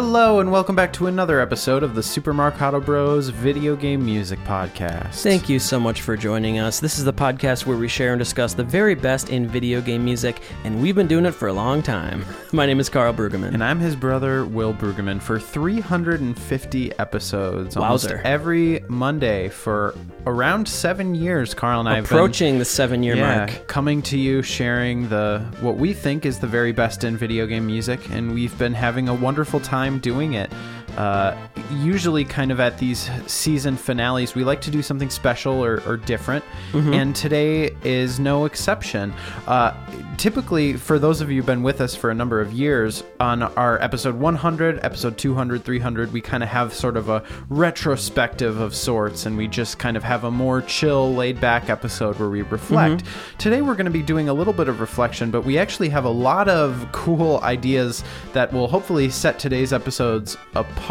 Hello, and welcome back to another episode of the Super Marcato Bros Video Game Music Podcast. Thank you so much for joining us. This is the podcast where we share and discuss the very best in video game music, and we've been doing it for a long time. My name is Karl Brueggemann. And I'm his brother, Will Brueggemann, for 350 episodes. Almost Wowzer. every Monday for around seven years, Karl and I have been Approaching the seven year yeah, mark. coming to you sharing the what we think is the very best in video game music and we've been having a wonderful time doing it uh, usually kind of at these season finales we like to do something special or, or different. Mm-hmm. and today is no exception. Uh, typically for those of you who've been with us for a number of years on our episode 100 episode 200 300 we kind of have sort of a retrospective of sorts and we just kind of have a more chill laid back episode where we reflect. Today we're going to be doing a little bit of reflection but we actually have a lot of cool ideas that will hopefully set today's episodes apart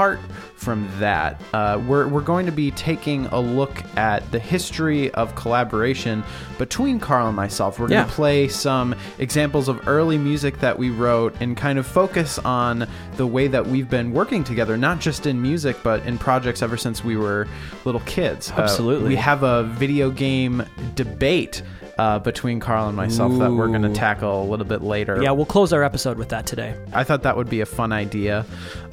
from that uh, we're, we're going to be taking a look at the history of collaboration between Karl and myself we're going to Yeah. play some examples of early music that we wrote and kind of focus on the way that we've been working together, not just in music, but in projects ever since we were little kids. Uh, Absolutely. we have a video game debate uh, between Karl and myself that we're going to tackle a little bit later. Yeah, we'll close our episode with that today. I thought that would be a fun idea.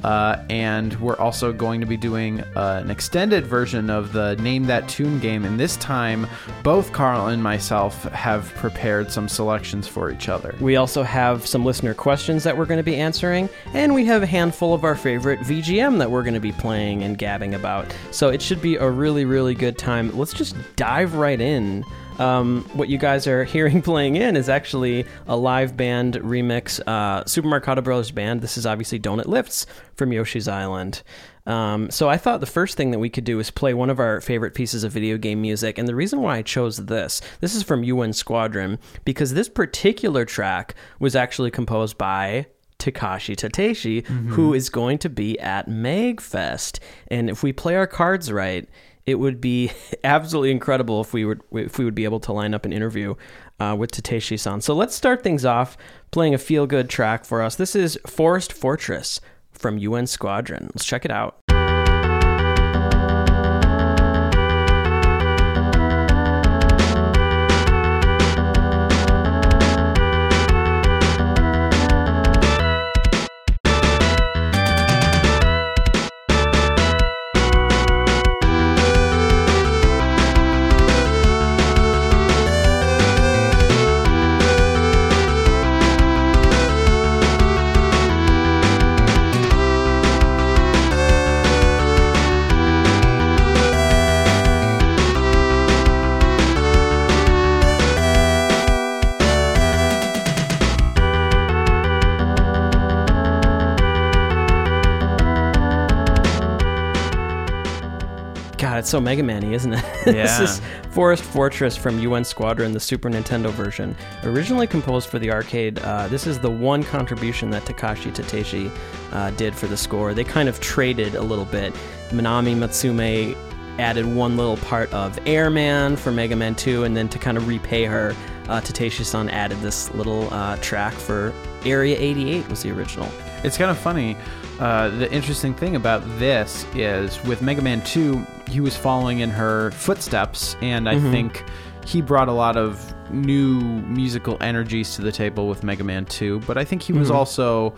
Uh, and we're also going to be doing uh, an extended version of the Name That Tune game. And this time, both Karl and myself have prepared some selections for each other. We also have some listener questions that we're going to be answering, and we have a handful of our favorite VGM that we're going to be playing and gabbing about. So it should be a really, really good time. Let's just dive right in. Um, what you guys are hearing playing in is actually a live band remix, uh, Super Marcato Bros. Band. This is obviously Donut Lifts from Yoshi's Island. Um, so I thought the first thing that we could do is play one of our favorite pieces of video game music, and the reason why I chose this, this is from UN Squadron, because this particular track was actually composed by Takashi Tateishi, who is going to be at Magfest, and if we play our cards right, it would be absolutely incredible if we would if we would be able to line up an interview uh, with Tateishi-san. So let's start things off playing a feel-good track for us. This is Forest Fortress from UN Squadron. Let's check it out. It's so Mega Man-y, isn't it? this is Forest Fortress from UN Squadron, the Super Nintendo version. Originally composed for the arcade, uh, this is the one contribution that Takashi Tateishi uh, did for the score. They kind of traded a little bit. Manami Matsumae added one little part of Airman for Mega Man 2, and then to kind of repay her, uh, Tateishi-san added this little uh, track for Area 88 was the original. It's kind of funny. Uh, the interesting thing about this is with Mega Man 2, he was following in her footsteps, and I think he brought a lot of new musical energies to the table with Mega Man 2, but I think he was also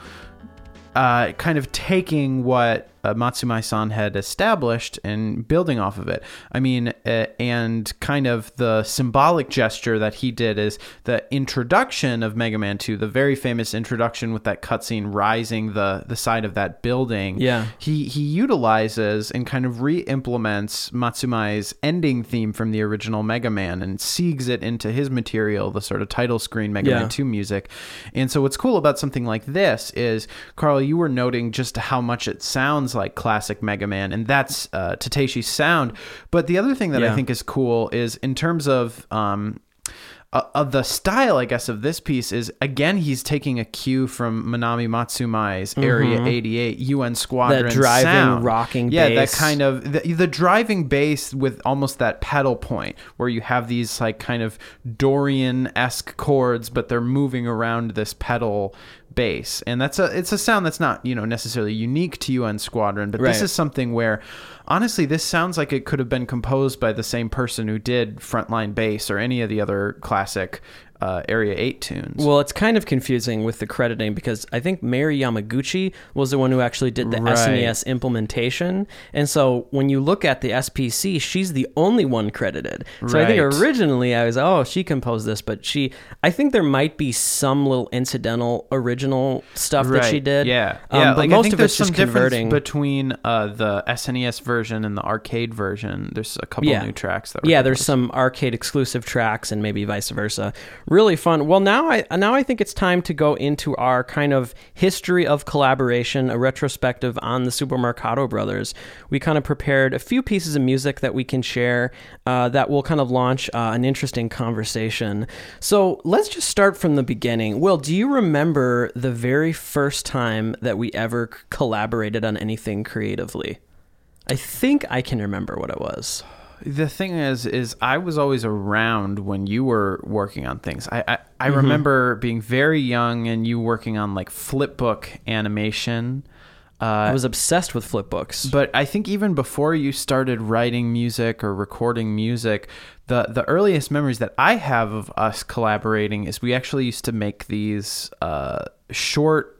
uh, kind of taking what uh, Matsumae san had established and building off of it. I mean, uh, and kind of the symbolic gesture that he did is the introduction of Mega Man 2, the very famous introduction with that cutscene rising the, the side of that building. Yeah. He, he utilizes and kind of re implements Matsumae's ending theme from the original Mega Man and seeks it into his material, the sort of title screen Mega Yeah. Man 2 music. And so what's cool about something like this is, Karl, you were noting just how much it sounds like classic Mega Man, and that's uh, Tateishi's sound. But the other thing that I think is cool is in terms of um, uh, uh, the style, I guess, of this piece is again he's taking a cue from Manami Matsumae's Area 88 UN Squadron Mm-hmm. That driving, sound. rocking yeah, bass. that kind of the, the driving bass with almost that pedal point where you have these like kind of Dorian esque chords, but they're moving around this pedal bass, and that's a it's a sound that's not you know necessarily unique to UN Squadron, but this is something where honestly this sounds like it could have been composed by the same person who did Frontline Bass or any of the other classic uh, Area 8 tunes. Well, it's kind of confusing with the crediting because I think Mari Yamaguchi was the one who actually did the Right. SNES implementation. And so when you look at the SPC, she's the only one credited. So I think originally I was, oh, she composed this, but she, I think there might be some little incidental original stuff that she did. Yeah, Um, yeah. but like, most I think of it's just converting. between uh, the SNES version and the arcade version. There's a couple Yeah. new tracks that. Were yeah, there's some arcade exclusive tracks and maybe vice versa. Really fun. Well, now I now I think it's time to go into our kind of history of collaboration, a retrospective on the Super Marcato Brothers. We kind of prepared a few pieces of music that we can share uh, that will kind of launch uh, an interesting conversation. So let's just start from the beginning. Will, do you remember the very first time that we ever collaborated on anything creatively? I think I can remember what it was. The thing is, is I was always around when you were working on things. I I, I Mm-hmm. remember being very young and you working on like flipbook animation. Uh, I was obsessed with flip books. But I think even before you started writing music or recording music, the the earliest memories that I have of us collaborating is we actually used to make these uh, short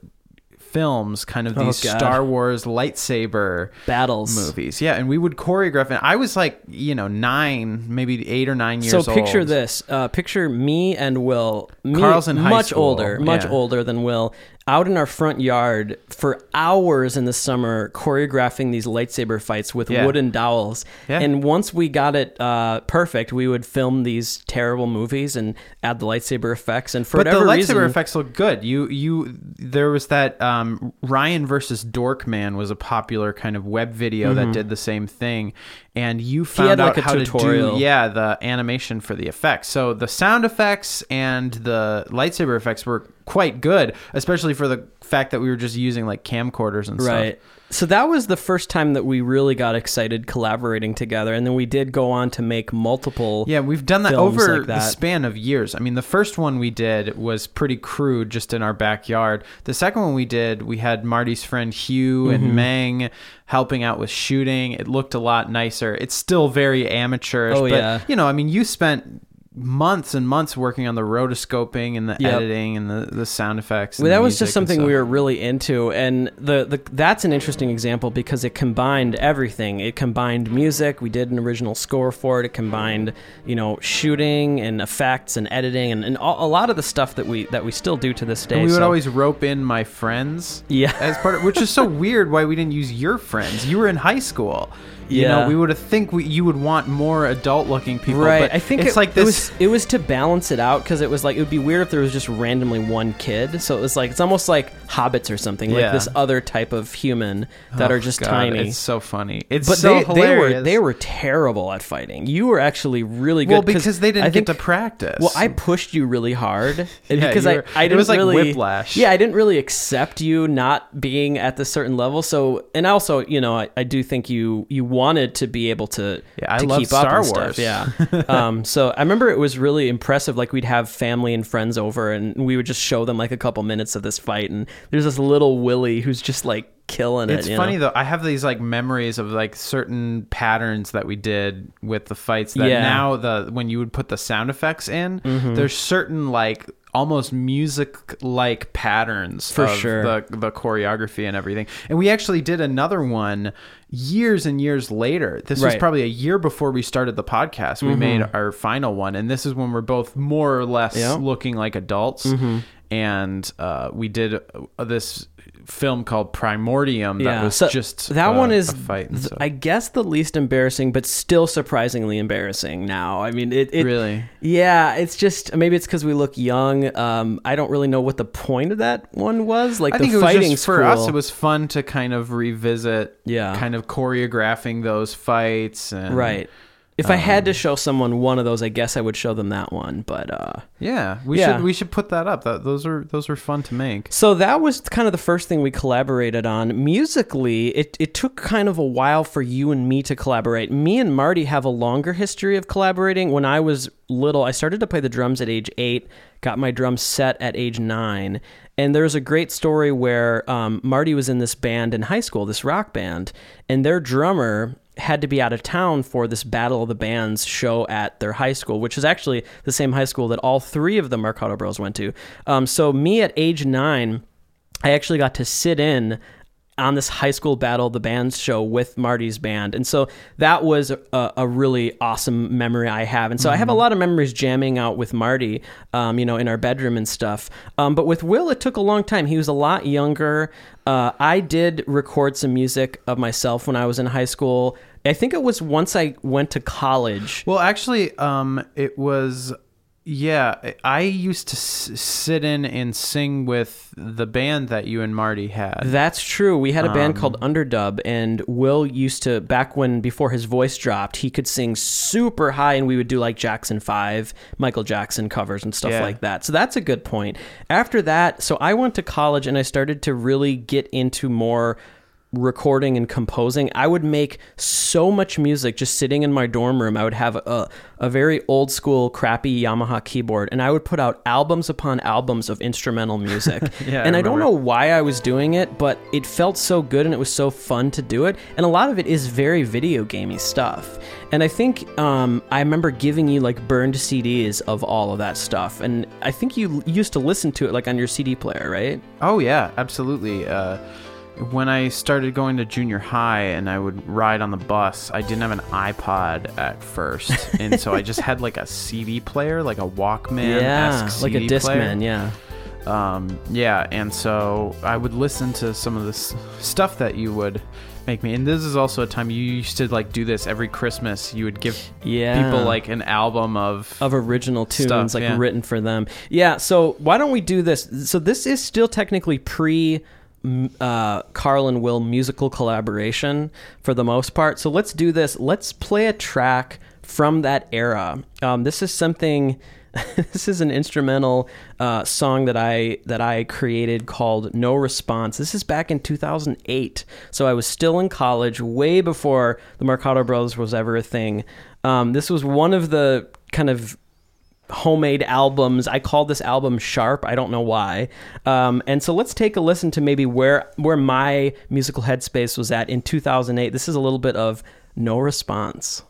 films, kind of Oh, these God. Star Wars lightsaber Battles. movies. Yeah, and we would choreograph. And I was like, you know, nine, maybe eight or nine years So old. picture this. Uh, picture me and Will. Me, Karl's in high much school, older, much yeah. older than Will, out in our front yard for hours in the summer choreographing these lightsaber fights with Yeah. wooden dowels. Yeah. And once we got it uh, perfect, we would film these terrible movies and add the lightsaber effects. And for But the whatever lightsaber reason, effects look good. You you there was that um, Ryan versus Dorkman was a popular kind of web video that did the same thing, and you found out like, a how to do yeah the animation for the effects. So the sound effects and the lightsaber effects were quite good, especially for the fact that we were just using like camcorders and stuff. Right. So that was the first time that we really got excited collaborating together, and then we did go on to make multiple. Yeah, we've done that over like the span of years. I mean, the first one we did was pretty crude, just in our backyard. The second one we did, we had Marty's friend Hugh Mm-hmm. and Meng helping out with shooting. It looked a lot nicer. It's still very amateurish, Oh, but yeah. you know, I mean, you spent months and months working on the rotoscoping and the Yep. editing and the, the sound effects. Well, that was just something we were really into, and the, the that's an interesting example because it combined everything. It combined music. We did an original score for it. It combined, you know, shooting and effects and editing and, and all, a lot of the stuff that we that we still do to this day. And we would so- always rope in my friends. Yeah. As part of, which is so weird why we didn't use your friends. You were in high school. You Yeah. know, we would think we, you would want more adult looking people. Right. But I think it's it, like it this. was it was to balance it out because it was like it would be weird if there was just randomly one kid. So it was like it's almost like hobbits or something, like this other type of human that Oh, are just God, tiny. It's so funny. It's but so they, they were hilarious. they were terrible at fighting. You were actually really good. well because they didn't I get to practice. Well, I pushed you really hard Yeah, because I were- I it didn't was like really whiplash. Yeah, I didn't really accept you not being at the certain level. So and also you know I, I do think you you wanted to be able to Yeah, I to love keep up Star and stuff. Wars. Yeah. um. So I remember it was really impressive. Like we'd have family and friends over and we would just show them like a couple minutes of this fight and there's this little Willy who's just like killing it. It's funny know? though. I have these like memories of like certain patterns that we did with the fights. That Yeah. Mm-hmm. now the when you would put the sound effects in, there's certain like almost music like patterns For of sure. the the choreography and everything. And we actually did another one years and years later. This was Right. Mm-hmm. probably a year before we started the podcast. We made our final one, and this is when we're both more or less Yeah. Mm-hmm. looking like adults. And uh, we did uh, this film called Primordium that was so just that uh, one is a fight. th- stuff. I guess the least embarrassing, but still surprisingly embarrassing. Now, I mean, it, it really. Yeah, it's just maybe it's because we look young. Um, I don't really know what the point of that one was. Like I the think it was just for cool. us. It was fun to kind of revisit, Yeah. kind of choreographing those fights, and right. If I had to show someone one of those, I guess I would show them that one. But uh, Yeah, we Yeah. should we should put that up. That, those are those are fun to make. So that was kind of the first thing we collaborated on. Musically, it, it took kind of a while for you and me to collaborate. Me and Marty have a longer history of collaborating. When I was little, I started to play the drums at age eight, got my drums set at age nine. And there's a great story where um, Marty was in this band in high school, this rock band, and their drummer had to be out of town for this Battle of the Bands show at their high school, which is actually the same high school that all three of the Marcato Bros went to. Um, so, me at age nine, I actually got to sit in on this high school battle of the bands show with Marty's band. And so that was a, a really awesome memory I have. And so I have a lot of memories jamming out with Marty, um, you know, in our bedroom and stuff. Um, but with Will, it took a long time. He was a lot younger. Uh, I did record some music of myself when I was in high school. I think it was once I went to college. Well, actually, um, it was. Yeah, I used to s- sit in and sing with the band that you and Marty had. That's true. We had a band called Underdub, and Will used to back when before his voice dropped, he could sing super high, and we would do like Jackson Five, Michael Jackson covers and stuff Yeah. like that. So that's a good point. After that, so I went to college and I started to really get into more recording and composing. I would make so much music just sitting in my dorm room. I would have a, a very old school, crappy Yamaha keyboard, and I would put out albums upon albums of instrumental music. Yeah, and I don't know why I was doing it, but it felt so good and it was so fun to do it. And a lot of it is very video gamey stuff. And I think um, I remember giving you like burned CDs of all of that stuff. And I think you used to listen to it like on your CD player, right? Oh yeah, absolutely. Uh, when I started going to junior high and I would ride on the bus, I didn't have an iPod at first, and so I just had like a CD player, like a Walkman, yeah, like a Discman, yeah. Um, yeah, and so I would listen to some of this stuff that you would make me. And this is also a time you used to like do this every Christmas. You would give Yeah. people like an album of of original tunes Stuff, like yeah. written for them. Yeah, so why don't we do this? So this is still technically pre uh, Karl and Will musical collaboration for the most part. So let's do this. Let's play a track from that era. Um, this is something. this is an instrumental uh, song that I that I created called "No Response." This is back in 2008, so I was still in college, way before the Marcato Brothers was ever a thing. Um, this was one of the kind of homemade albums. I called this album Sharp. I don't know why. Um, and so let's take a listen to maybe where where my musical headspace was at in 2008. This is a little bit of No Response.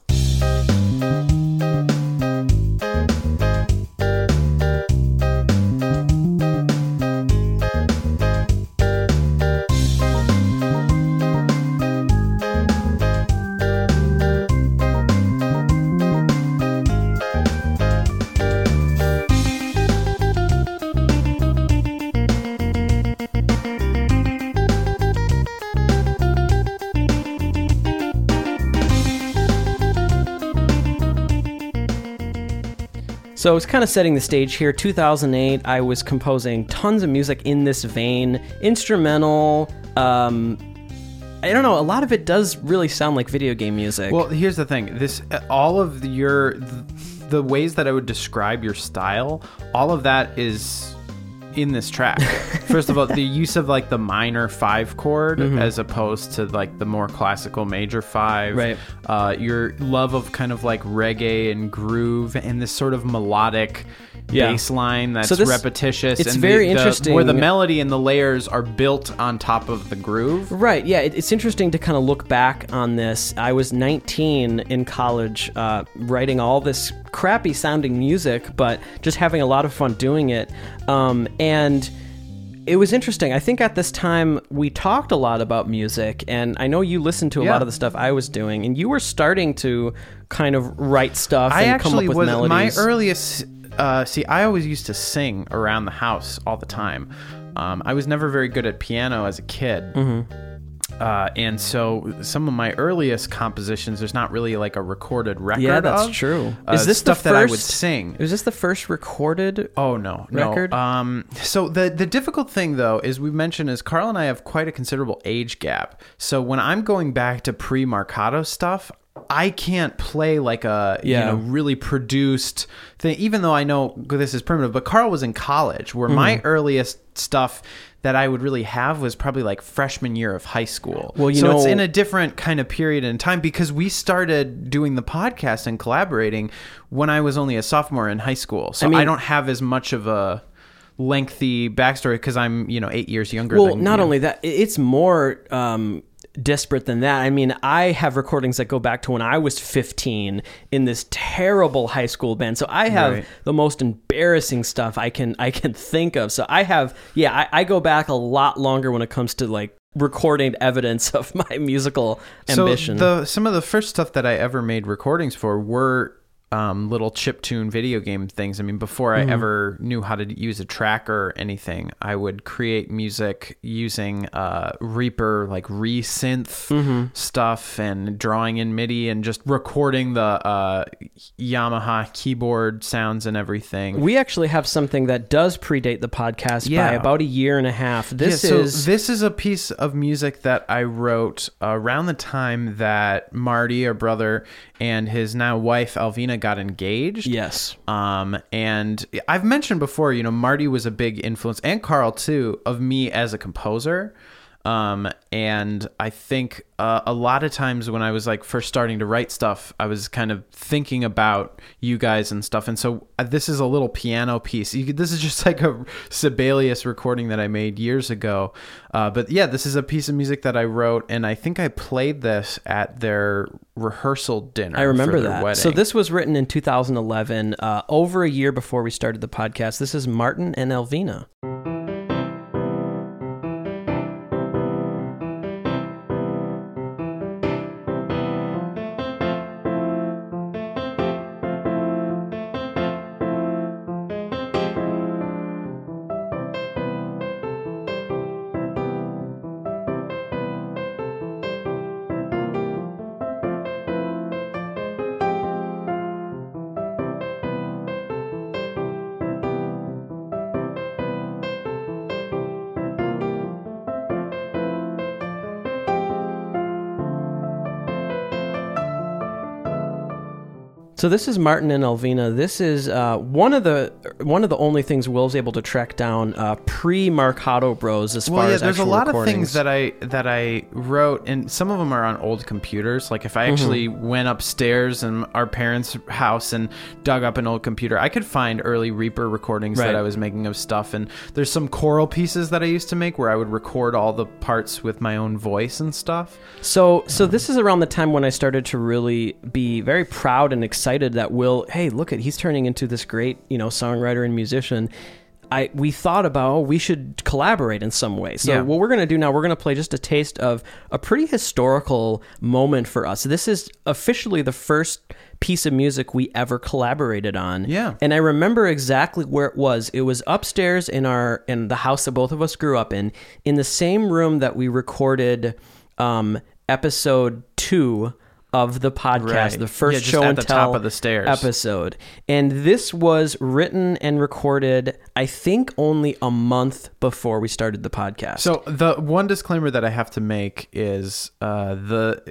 So it's kind of setting the stage here. 2008, I was composing tons of music in this vein, instrumental. Um, I don't know. A lot of it does really sound like video game music. Well, here's the thing. This all of your the, the ways that I would describe your style, all of that is in this track. First of all, the use of like the minor five chord Mm-hmm. as opposed to like the more classical major five. Right. Uh, your love of kind of like reggae and groove and this sort of melodic Yeah. bass line that's So this- repetitious. it's and very the, the- interesting- where the melody and the layers are built on top of the groove. Right. Yeah. It, it's interesting to kind of look back on this. I was 19 in college, uh, writing all this crappy sounding music, but just having a lot of fun doing it. Um, and it was interesting. I think at this time we talked a lot about music, and I know you listened to a Yeah. lot of the stuff I was doing, and you were starting to kind of write stuff I and come up with was melodies. my earliest. Uh, see, I always used to sing around the house all the time. Um, I was never very good at piano as a kid. Mm-hmm. Uh, and so some of my earliest compositions, there's not really like a recorded record. yeah, that's of, true. uh, Is this stuff the that I would sing? Is this the first recorded? Oh no, record? no. Um, so the the difficult thing though is we mentioned is Karl and I have quite a considerable age gap. So when I'm going back to pre Marcato stuff, I can't play like a Yeah. you know really produced thing. Even though I know this is primitive, but Karl was in college, where my Mm-hmm. earliest stuff that I would really have was probably like freshman year of high school. Well, you so it's in a different kind of period in time because we started doing the podcast and collaborating when I was only a sophomore in high school. So I, mean- don't have as much of a lengthy backstory because I'm you know eight years younger. Well, than not you. only that, it's more um, disparate than that. I mean, I have recordings that go back to when I was 15 in this terrible high school band. So I have Right. the most embarrassing stuff I can I can think of. So I have, yeah, I, I go back a lot longer when it comes to like recording evidence of my musical ambition. So the some of the first stuff that I ever made recordings for were um, little chip tune video game things. I mean, before. I ever knew how to use a tracker or anything, I would create music using uh, Reaper like resynth Mm-hmm. stuff and drawing in MIDI and just recording the uh, Yamaha keyboard sounds and everything. we actually have something that does predate the podcast by about a year and a half. This Yeah, so is this is a piece of music that I wrote around the time that Marty, our brother, and his now wife Alvina got engaged. yes. Um, and I've mentioned before, you know, Marty was a big influence, and Karl too, of me as a composer. Um, and I think uh, a lot of times when I was like first starting to write stuff, I was kind of thinking about you guys and stuff. And so uh, this is a little piano piece. You this is just like a Sibelius recording that I made years ago. Uh, but yeah, this is a piece of music that I wrote, and I think I played this at their rehearsal dinner. I remember that. Wedding. So this was written in 2011, uh, over a year before we started the podcast. This is Martin and Elvina. So this is Martin and Elvina. This is uh, one of the one of the only things Will's able to track down uh, pre Marcato Bros. As well, far yeah, as there's a lot of things that I that I wrote, and some of them are on old computers. Like if I actually went upstairs in our parents' house and dug up an old computer, I could find early Reaper recordings Right. that I was making of stuff. And there's some choral pieces that I used to make where I would record all the parts with my own voice and stuff. So, so this is around the time when I started to really be very proud and excited that Will, hey, look at he's turning into this great, you know, songwriter and musician. I we thought about oh, we should collaborate in some way. So Yeah. what we're going to do now, we're going to play just a taste of a pretty historical moment for us. This is officially the first piece of music we ever collaborated on. Yeah. And I remember exactly where it was. It was upstairs in our in the house that both of us grew up in, in the same room that we recorded um, episode two of the podcast, Right. the first Yeah, show at and the tell top of the stairs. episode. And this was written and recorded, I think, only a month before we started the podcast. So the one disclaimer that I have to make is uh, the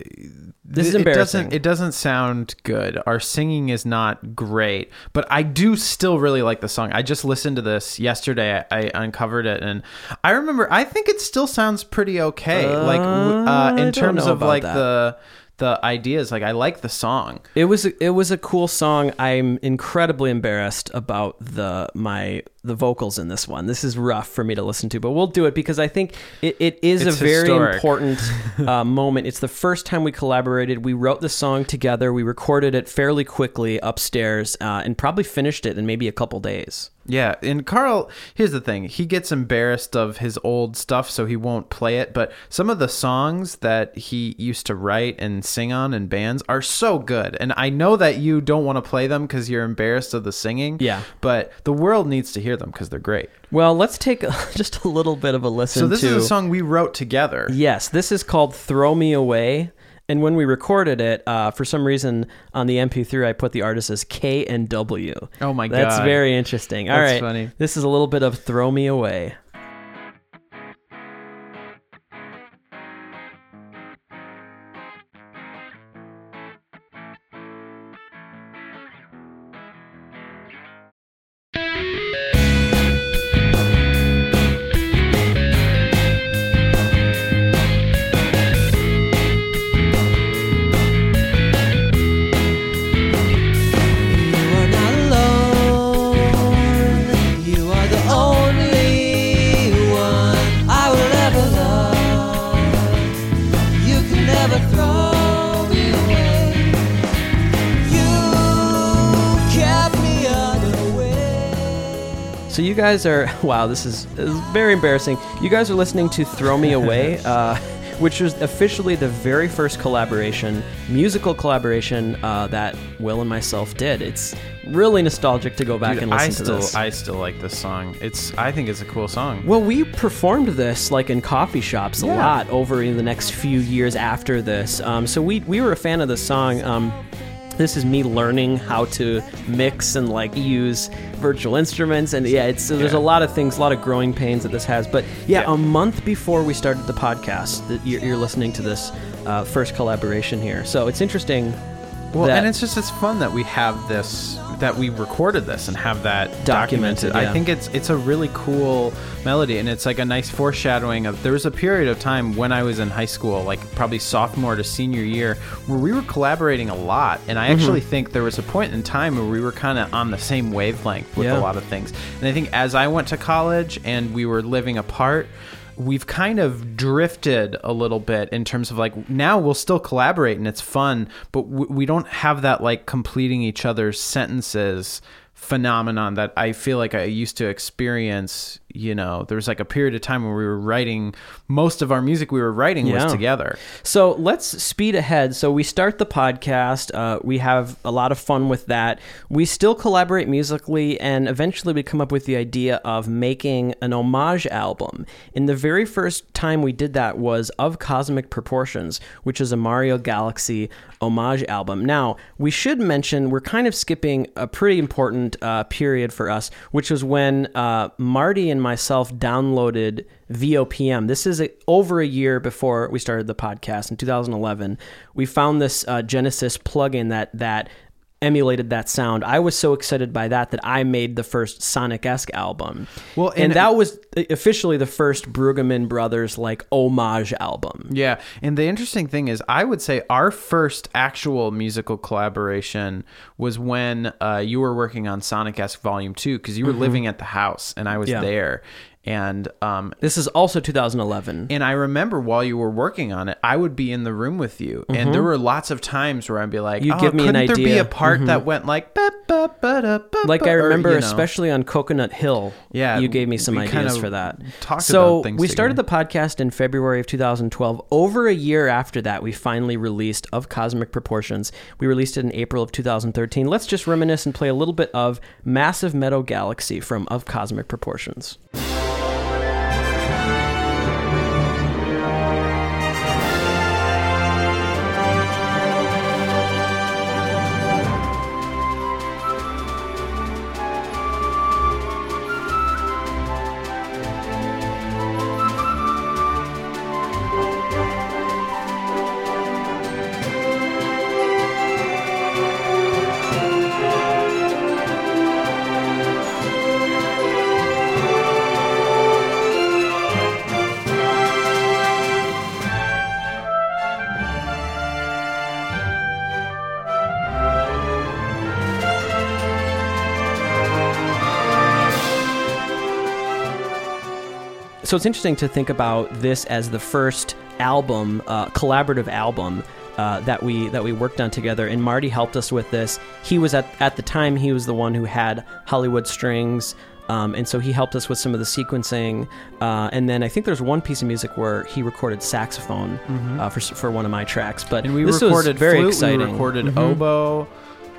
This is it embarrassing. doesn't it doesn't sound good. Our singing is not great, but I do still really like the song. I just listened to this yesterday. I, I uncovered it, and I remember. I think it still sounds pretty okay. like Uh, uh, I in terms of like that. the the ideas. Like I like the song. It was a, it was a cool song. I'm incredibly embarrassed about the my the vocals in this one. This is rough for me to listen to, but we'll do it because I think it, it is It's a very historic. important uh, moment. It's the first time we collaborated. We wrote the song together. We recorded it fairly quickly upstairs uh, and probably finished it in maybe a couple days. Yeah, and Karl, here's the thing. He gets embarrassed of his old stuff, so he won't play it. But some of the songs that he used to write and sing on in bands are so good. And I know that you don't want to play them because you're embarrassed of the singing. Yeah. But the world needs to hear them because they're great. Well, let's take a, just a little bit of a listen So this to is a song we wrote together. Yes, this is called "Throw Me Away." And when we recorded it, uh, for some reason on the MP3, I put the artist as K and W. Oh my god, That's very interesting. All right, That's funny. This is a little bit of "Throw Me Away." Guys are wow. This is, this is very embarrassing. You guys are listening to "Throw Me Away." Uh, which was officially the very first collaboration, musical collaboration uh, that Will and myself did. It's really nostalgic to go back Dude, and listen I to still, this. I still like this song. It's, I think it's a cool song. well, we performed this like in coffee shops a Yeah. lot over in the next few years after this. Um, so we we were a fan of the song. Um, this is me learning how to mix and like use virtual instruments and yeah it's there's a lot of things a lot of growing pains that this has but yeah, Yeah. a month before we started the podcast that you're, you're listening to this uh, first collaboration here so it's interesting Well, and it's just it's fun that we have this that we recorded this and have that Documented, documented. I think it's it's a really cool melody and it's like a nice foreshadowing of there was a period of time when I was in high school, like probably sophomore to senior year, where we were collaborating a lot. And I actually Mm-hmm. think there was a point in time where we were kind of on the same wavelength with Yeah. a lot of things. And I think as I went to college and we were living apart, we've kind of drifted a little bit in terms of like now we'll still collaborate and it's fun, but we don't have that like completing each other's sentences phenomenon that I feel like I used to experience. You know, there was like a period of time where we were writing most of our music we were writing Yeah. was together. So let's speed ahead. So we start the podcast. Uh, we have a lot of fun with that. We still collaborate musically, and eventually we come up with the idea of making an homage album. And the very first time we did that was of Cosmic Proportions, which is a Mario Galaxy homage album. Now we should mention we're kind of skipping a pretty important uh, period for us, which was when uh, Marty and myself downloaded VOPM. This is a, over a year before we started the podcast in 2011. We found this uh, Genesis plugin that that emulated that sound. I was so excited by that that I made the first Sonic esque album. Well, and, and- that was officially the first Brueggemann Brothers like homage album. Yeah, and the interesting thing is, I would say our first actual musical collaboration was when uh, you were working on Sonic esque Volume Two because you were living at the house and I was Mm-hmm. Yeah. there, and um, This is also 2011. and I remember while you were working on it, I would be in the room with you, and there were lots of times where I'd be like, Mm-hmm. You'd oh, give me an couldn't there be a part that went like, like ba," I or, remember, you know. especially on Coconut Hill. Yeah, you gave me some ideas kinda for that. so about things we started together. the podcast in February of 2012. Over a year after that, we finally released of Cosmic Proportions. We released it in April of 2013. Let's just reminisce and play a little bit of Massive Meadow Galaxy from Of Cosmic Proportions. So it's interesting to think about this as the first album, uh, collaborative album uh, that we that we worked on together. And Marty helped us with this. He was at at the time he was the one who had Hollywood Strings. Um, and so he helped us with some of the sequencing, uh, and then I think there's one piece of music where he recorded saxophone uh, for for one of my tracks. But and we this recorded was very flute, exciting. We recorded Mhm. oboe.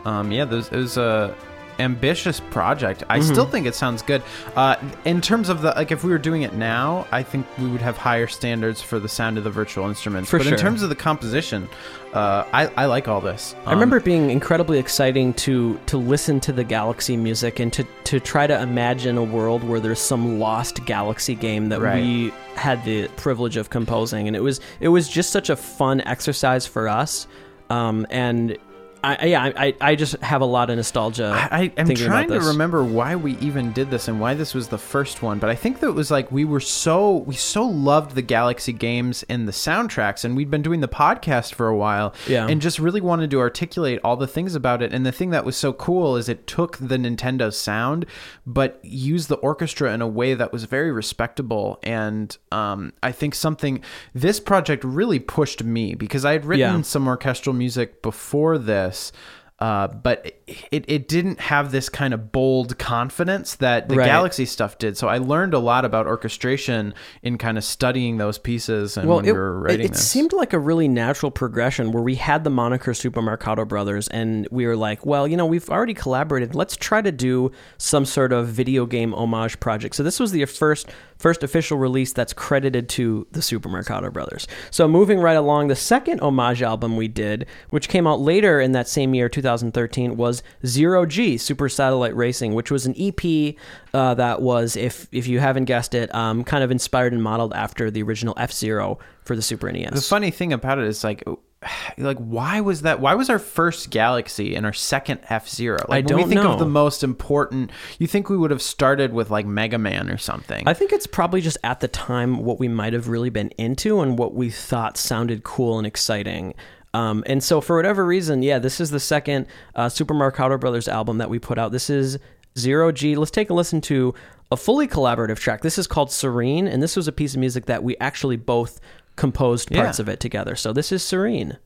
Um, yeah, it was a ambitious project. I Mm-hmm. still think it sounds good. Uh, in terms of the like, if we were doing it now, I think we would have higher standards for the sound of the virtual instruments. For but sure. in terms of the composition, uh, I, I like all this. I remember it being incredibly exciting to to listen to the Galaxy music and to to try to imagine a world where there's some lost Galaxy game that Right. we had the privilege of composing, and it was it was just such a fun exercise for us. Um, and I, yeah, I, I just have a lot of nostalgia. I, I am trying to remember why we even did this and why this was the first one, but I think that it was like we were so we so loved the Galaxy games and the soundtracks, and we'd been doing the podcast for a while, Yeah. and just really wanted to articulate all the things about it. And the thing that was so cool is it took the Nintendo sound, but used the orchestra in a way that was very respectable. And um, I think something this project really pushed me because I had written Yeah. some orchestral music before this process uh, but it, it didn't have this kind of bold confidence that the Right. Galaxy stuff did. So I learned a lot about orchestration in kind of studying those pieces and well, when it, we were writing it, it seemed like a really natural progression where we had the moniker Super Marcato Brothers, and we were like, well, you know, we've already collaborated. Let's try to do some sort of video game homage project. So this was the first first official release that's credited to the Super Marcato Brothers. So moving right along, the second homage album we did, which came out later in that same year, 2013, was Zero G Super Satellite Racing, which was an EP uh, that was, if if you haven't guessed it, um, kind of inspired and modeled after the original F Zero for the Super NES. The funny thing about it is like, like why was that? Why was our first Galaxy and our second F Zero? Like I when we don't think know. of the most important, you think we would have started with like Mega Man or something. I think it's probably just at the time what we might have really been into and what we thought sounded cool and exciting. Um, and so, for whatever reason, yeah, this is the second uh, Super Marcato Brothers album that we put out. This is Zero G. Let's take a listen to a fully collaborative track. This is called Serene, and this was a piece of music that we actually both composed parts Yeah. of it together. So, this is Serene.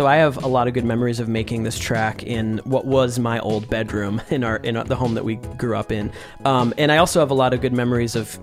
So I have a lot of good memories of making this track in what was my old bedroom in our in the home that we grew up in, um, and I also have a lot of good memories of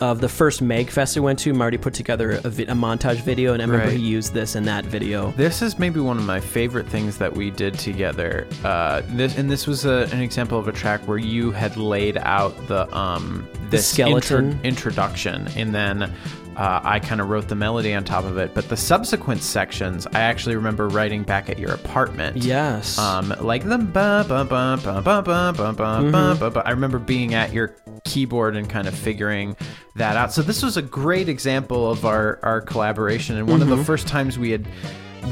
of the first Magfest we went to. Marty put together a, vi- a montage video, and I remember Right. he used this in that video. This is maybe one of my favorite things that we did together. Uh, this and this was a, an example of a track where you had laid out the um this skeleton. introduction, and then uh, I kind of wrote the melody on top of it. But the subsequent sections, I actually remember writing back at your apartment. Yes. Um, like the ba ba ba ba ba ba ba ba ba ba. I remember being at your keyboard and kind of figuring that out. So this was a great example of our our collaboration and one of the first times we had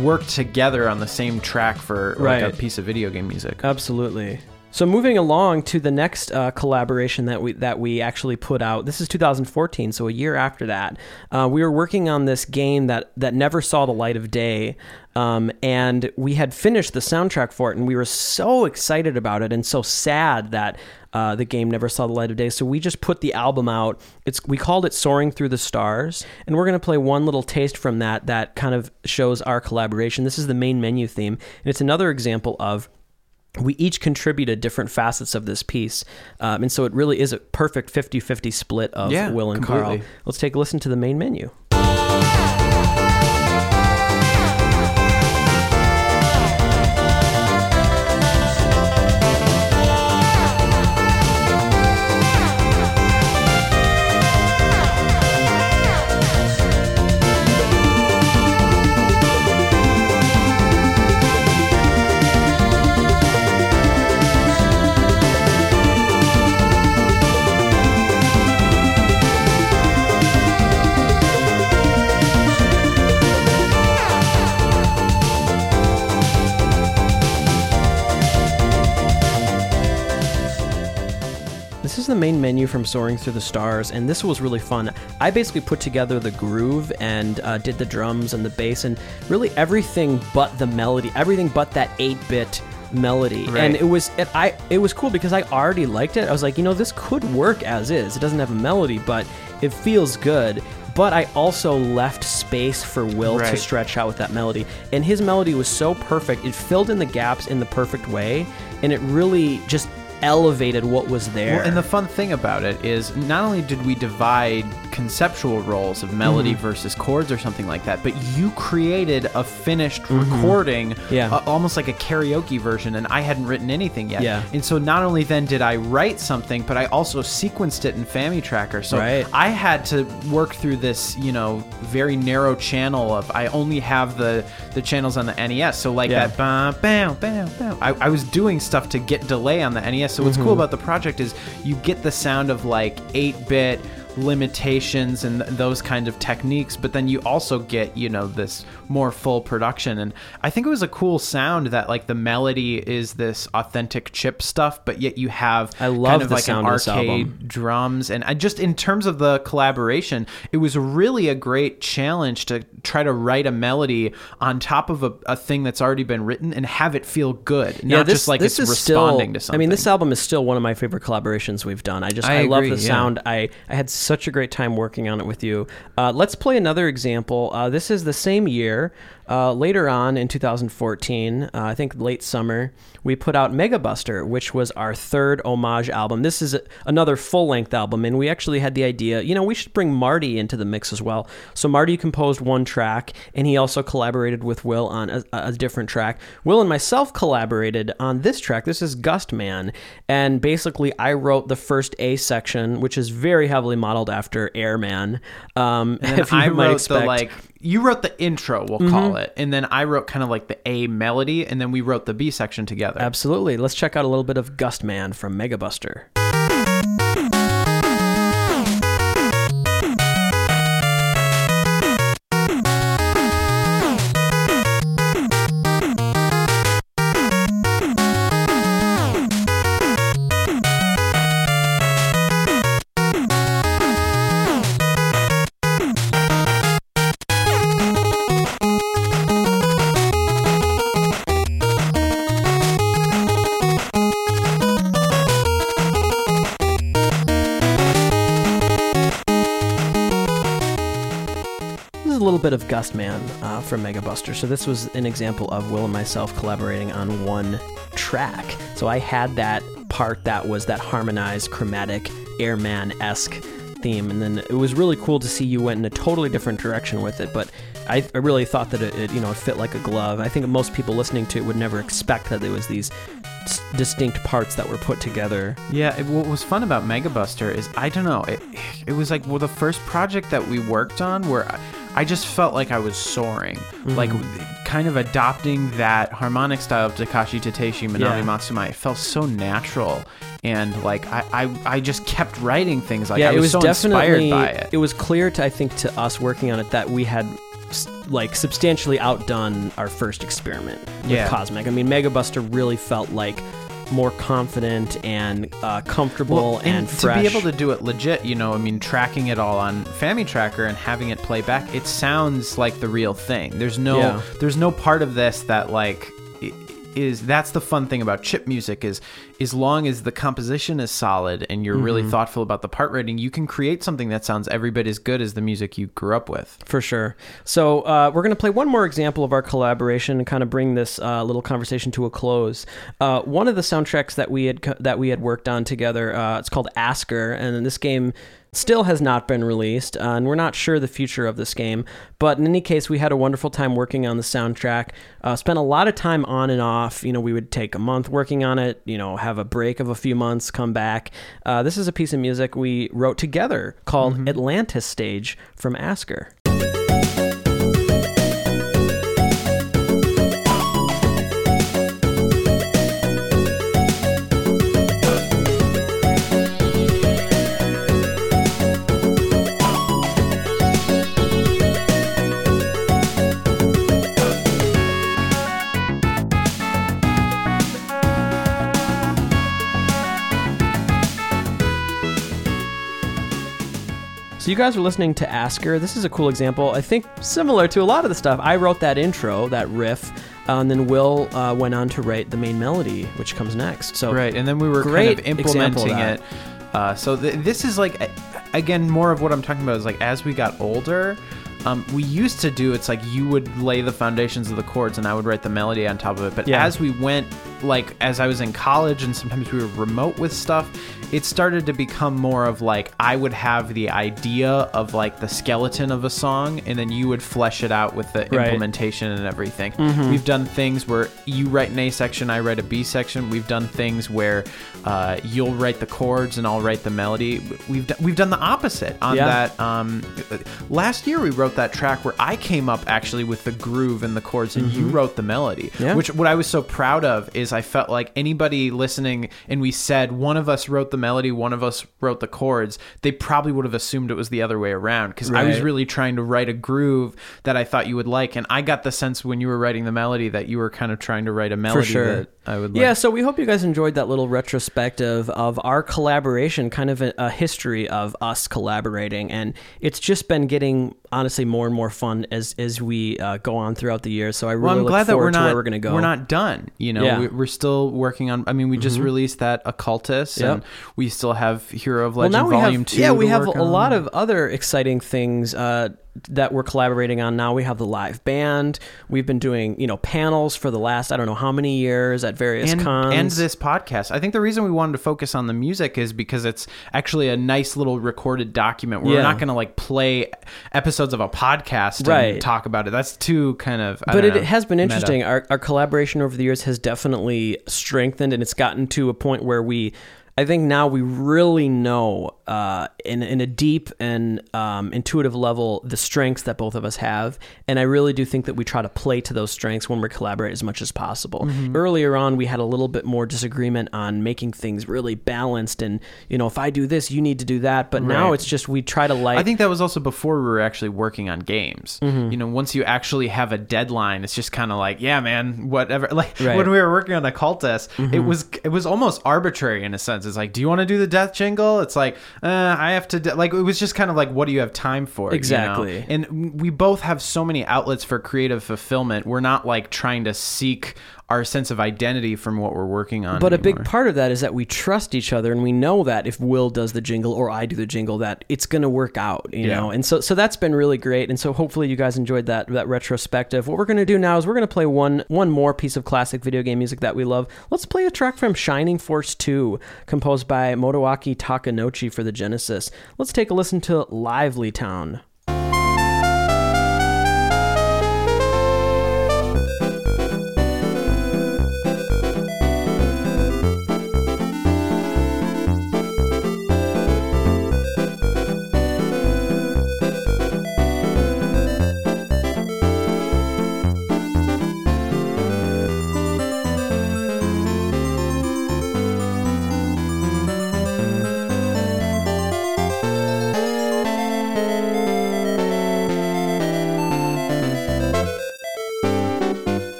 worked together on the same track for like Right. a piece of video game music. Absolutely. So moving along to the next uh, collaboration that we that we actually put out. This is 2014, so a year after that. Uh, we were working on this game that that never saw the light of day, um, and we had finished the soundtrack for it, and we were so excited about it and so sad that. Uh, the game never saw the light of day, so we just put the album out. It's we called it "Soaring Through the Stars," and we're gonna play one little taste from that that kind of shows our collaboration. This is the main menu theme, and it's another example of we each contributed different facets of this piece. Um, and so it really is a perfect 50 50 split of Yeah, Will and Karl. Let's take a listen to the main menu. Main menu from Soaring Through the Stars, and this was really fun. I basically put together the groove and uh, did the drums and the bass and really everything but the melody, everything but that 8-bit melody. Right. And it was it, I it was cool because I already liked it. I was like, you know, this could work as is. It doesn't have a melody, but it feels good. But I also left space for Will to stretch out with that melody. And his melody was so perfect. It filled in the gaps in the perfect way. And it really just elevated what was there. Well, and the fun thing about it is not only did we divide conceptual roles of melody Mm-hmm. versus chords or something like that, but you created a finished recording, Mm-hmm. Yeah. uh, almost like a karaoke version, and I hadn't written anything yet. Yeah. And so not only then did I write something, but I also sequenced it in FamiTracker. So Right. I had to work through this, you know, very narrow channel of I only have the the channels on the NES. So like Yeah. that bam bam bam bam. I, I was doing stuff to get delay on the NES. So what's Mm-hmm. cool about the project is you get the sound of like 8-bit limitations and th- those kind of techniques but then you also get you know this more full production and i think it was a cool sound that like the melody is this authentic chip stuff but yet you have I love kind of the like sound an arcade album. drums and I just in terms of the collaboration it was really a great challenge to try to write a melody on top of a, a thing that's already been written and have it feel good not this, just like this it's is still, responding to something I mean, this album is still one of my favorite collaborations we've done. I just I I, love the yeah. sound. I I had such a great time working on it with you. Uh, let's play another example. Uh, this is the same year. Uh, later on in 2014, uh, I think late summer, we put out Mega Buster, which was our third homage album. This is a, another full length album, and we actually had the idea, you know, we should bring Marty into the mix as well. So Marty composed one track, and he also collaborated with Will on a, a different track. Will and myself collaborated on this track. This is Gust Man, and basically I wrote the first A section, which is very heavily modeled after Airman. Um, and if you I might wrote expect. the like you wrote the intro we'll call mm-hmm. it and then i wrote kind of like the a melody and then we wrote the b section together Absolutely. Let's check out a little bit of Gust Man from Megabuster. Little bit of Man uh, from Megabuster. So this was an example of Will and myself collaborating on one track. So I had that part that was that harmonized, chromatic, Airman-esque theme, and then it was really cool to see you went in a totally different direction with it. But I, I really thought that it, it, you know, it fit like a glove. I think most people listening to it would never expect that there was these s- distinct parts that were put together. yeah it, what was fun about megabuster is i don't know it, it was like well the first project that we worked on where I, I just felt like i was soaring mm-hmm. like kind of adopting that harmonic style of Takashi Tateishi Manami Yeah. Matsumae it felt so natural and like I, I i just kept writing things like yeah, i it was, was so definitely. inspired by it It was clear to I think to us working on it that we had like substantially outdone our first experiment with Yeah. Cosmic. I mean, Megabuster really felt like more confident and uh, comfortable and, to fresh. be able to do it legit, you know, I mean, tracking it all on FamiTracker and having it play back, it sounds like the real thing. There's no, Yeah. there's no part of this that like is that's the fun thing about chip music is as long as the composition is solid and you're really Mm-hmm. thoughtful about the part writing, you can create something that sounds every bit as good as the music you grew up with. For sure. So uh, we're going to play one more example of our collaboration and kind of bring this uh, little conversation to a close. Uh, one of the soundtracks that we had co- that we had worked on together, uh, it's called Asker, and this game still has not been released, uh, and we're not sure the future of this game. But in any case, we had a wonderful time working on the soundtrack. Uh, spent a lot of time on and off. You know, we would take a month working on it. You know, have a break of a few months, come back. Uh, this is a piece of music we wrote together called Atlantis Stage from Asker. So you guys are listening to Asker. This is a cool example. I think similar to a lot of the stuff. I wrote that intro, that riff, uh, and then Will uh, went on to write the main melody, which comes next. So Right, and then we were kind of example of implementing it. Uh, so th- this is like, again, more of what I'm talking about is like as we got older, um, we used to do it's like you would lay the foundations of the chords and I would write the melody on top of it. But Yeah. as we went like as I was in college and sometimes we were remote with stuff, it started to become more of like I would have the idea of like the skeleton of a song and then you would flesh it out with the Right. Mm-hmm. implementation and everything. We've done things where you write an A section, I write a B section. We've done things where uh, you'll write the chords and I'll write the melody. We've done, we've done the opposite on Yeah. that. Um, last year we wrote that track where I came up actually with the groove and the chords and you wrote the melody. Mm-hmm. Yeah. Which what I was so proud of is I felt like anybody listening and we said one of us wrote the melody, one of us wrote the chords, they probably would have assumed it was the other way around because I was really trying to write a groove that I thought you would like, and I got the sense when you were writing the melody that you were kind of trying to write a melody For sure. that I would like. Yeah, so we hope you guys enjoyed that little retrospective of our collaboration, kind of a, a history of us collaborating, and it's just been getting honestly more and more fun as as we uh, go on throughout the year. So I really Well, I'm look glad that we're to not where we're going to go. we're not done. You know, Yeah. Mm-hmm. we, we're still working on. I mean, we just released that Occultist, and we still have Hero of Legend now we Volume have Two. yeah, we have a lot of other exciting things. Uh, that we're collaborating on now. We have the live band. We've been doing, you know, panels for the last I don't know how many years at various and, cons. and this podcast. I think the reason we wanted to focus on the music is because it's actually a nice little recorded document. Where Yeah. We're not going to like play episodes of a podcast and Right. talk about it. That's too kind of. I but it know, has been meta. interesting. Our, our collaboration over the years has definitely strengthened, and it's gotten to a point where we, I think now we really know uh, in in a deep and um, intuitive level the strengths that both of us have, and I really do think that we try to play to those strengths when we collaborate as much as possible. Mm-hmm. Earlier on, we had a little bit more disagreement on making things really balanced, and you know, if I do this, you need to do that. But now it's just we try to like. I think that was also before we were actually working on games. Mm-hmm. You know, once you actually have a deadline, it's just kind of like, yeah, man, whatever. Like Right. Mm-hmm. when we were working on Occultist, it was it was almost arbitrary in a sense. It's like, do you want to do the death jingle? It's like, uh, I have to. De-. Like it was just kind of like, what do you have time for? you know? Exactly. And we both have so many outlets for creative fulfillment. We're not like trying to seek our sense of identity from what we're working on. But a big part of that is that we trust each other and we know that if Will does the jingle or I do the jingle that it's going to work out, you Yeah. know. And so so that's been really great and so hopefully you guys enjoyed that that retrospective. What we're going to do now is we're going to play one one more piece of classic video game music that we love. Let's play a track from Shining Force 2 composed by Motoaki Takenouchi for the Genesis. Let's take a listen to Lively Town.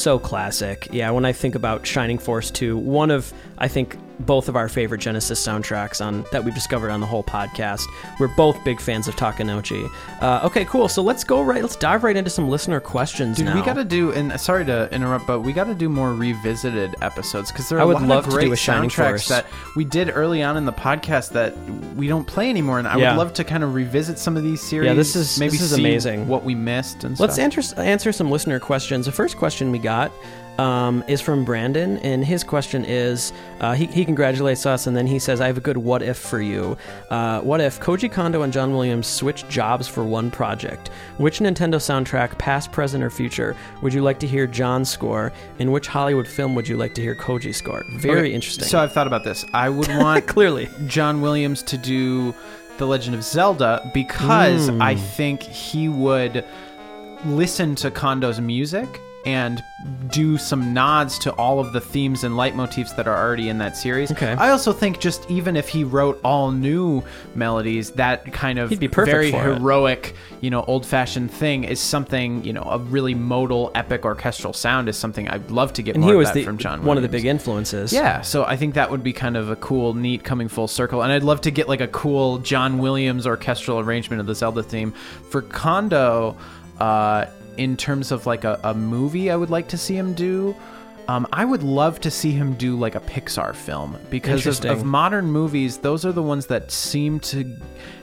So classic. Yeah, when I think about Shining Force 2, one of I think both of our favorite Genesis soundtracks on that we've discovered on the whole podcast. We're both big fans of Takenouchi. Uh, okay, cool. So let's go right. Let's dive right into some listener questions Dude, now. we got to do, and sorry to interrupt, but we got to do more revisited episodes because there are I a would lot love of to great do a Shining soundtracks Force. that we did early on in the podcast that we don't play anymore, and I Yeah. would love to kind of revisit some of these series. Yeah, this is- maybe this is see amazing. What we missed and stuff. Let's stuff. answer answer some listener questions. The first question we got um, is from Brandon, and his question is uh, he, he congratulates us, and then he says, I have a good what if for you. Uh, what if Koji Kondo and John Williams switched jobs for one project? Which Nintendo soundtrack, past, present, or future, would you like to hear John score? In which Hollywood film would you like to hear Koji score? Very Okay, interesting. So I've thought about this. I would want Clearly. John Williams to do The Legend of Zelda because Mm. I think he would listen to Kondo's music and do some nods to all of the themes and leitmotifs that are already in that series. Okay. I also think just even if he wrote all new melodies, that kind of be very for it. heroic, you know, old-fashioned thing is something, you know, a really modal, epic orchestral sound is something I'd love to get And more he of that the, from John one of the big influences. Yeah, so I think that would be kind of a cool, neat coming full circle. And I'd love to get like a cool John Williams orchestral arrangement of the Zelda theme. For Kondo, uh, in terms of like a, a movie, I would like to see him do. Um, I would love to see him do like a Pixar film because of, of modern movies. Those are the ones that seem to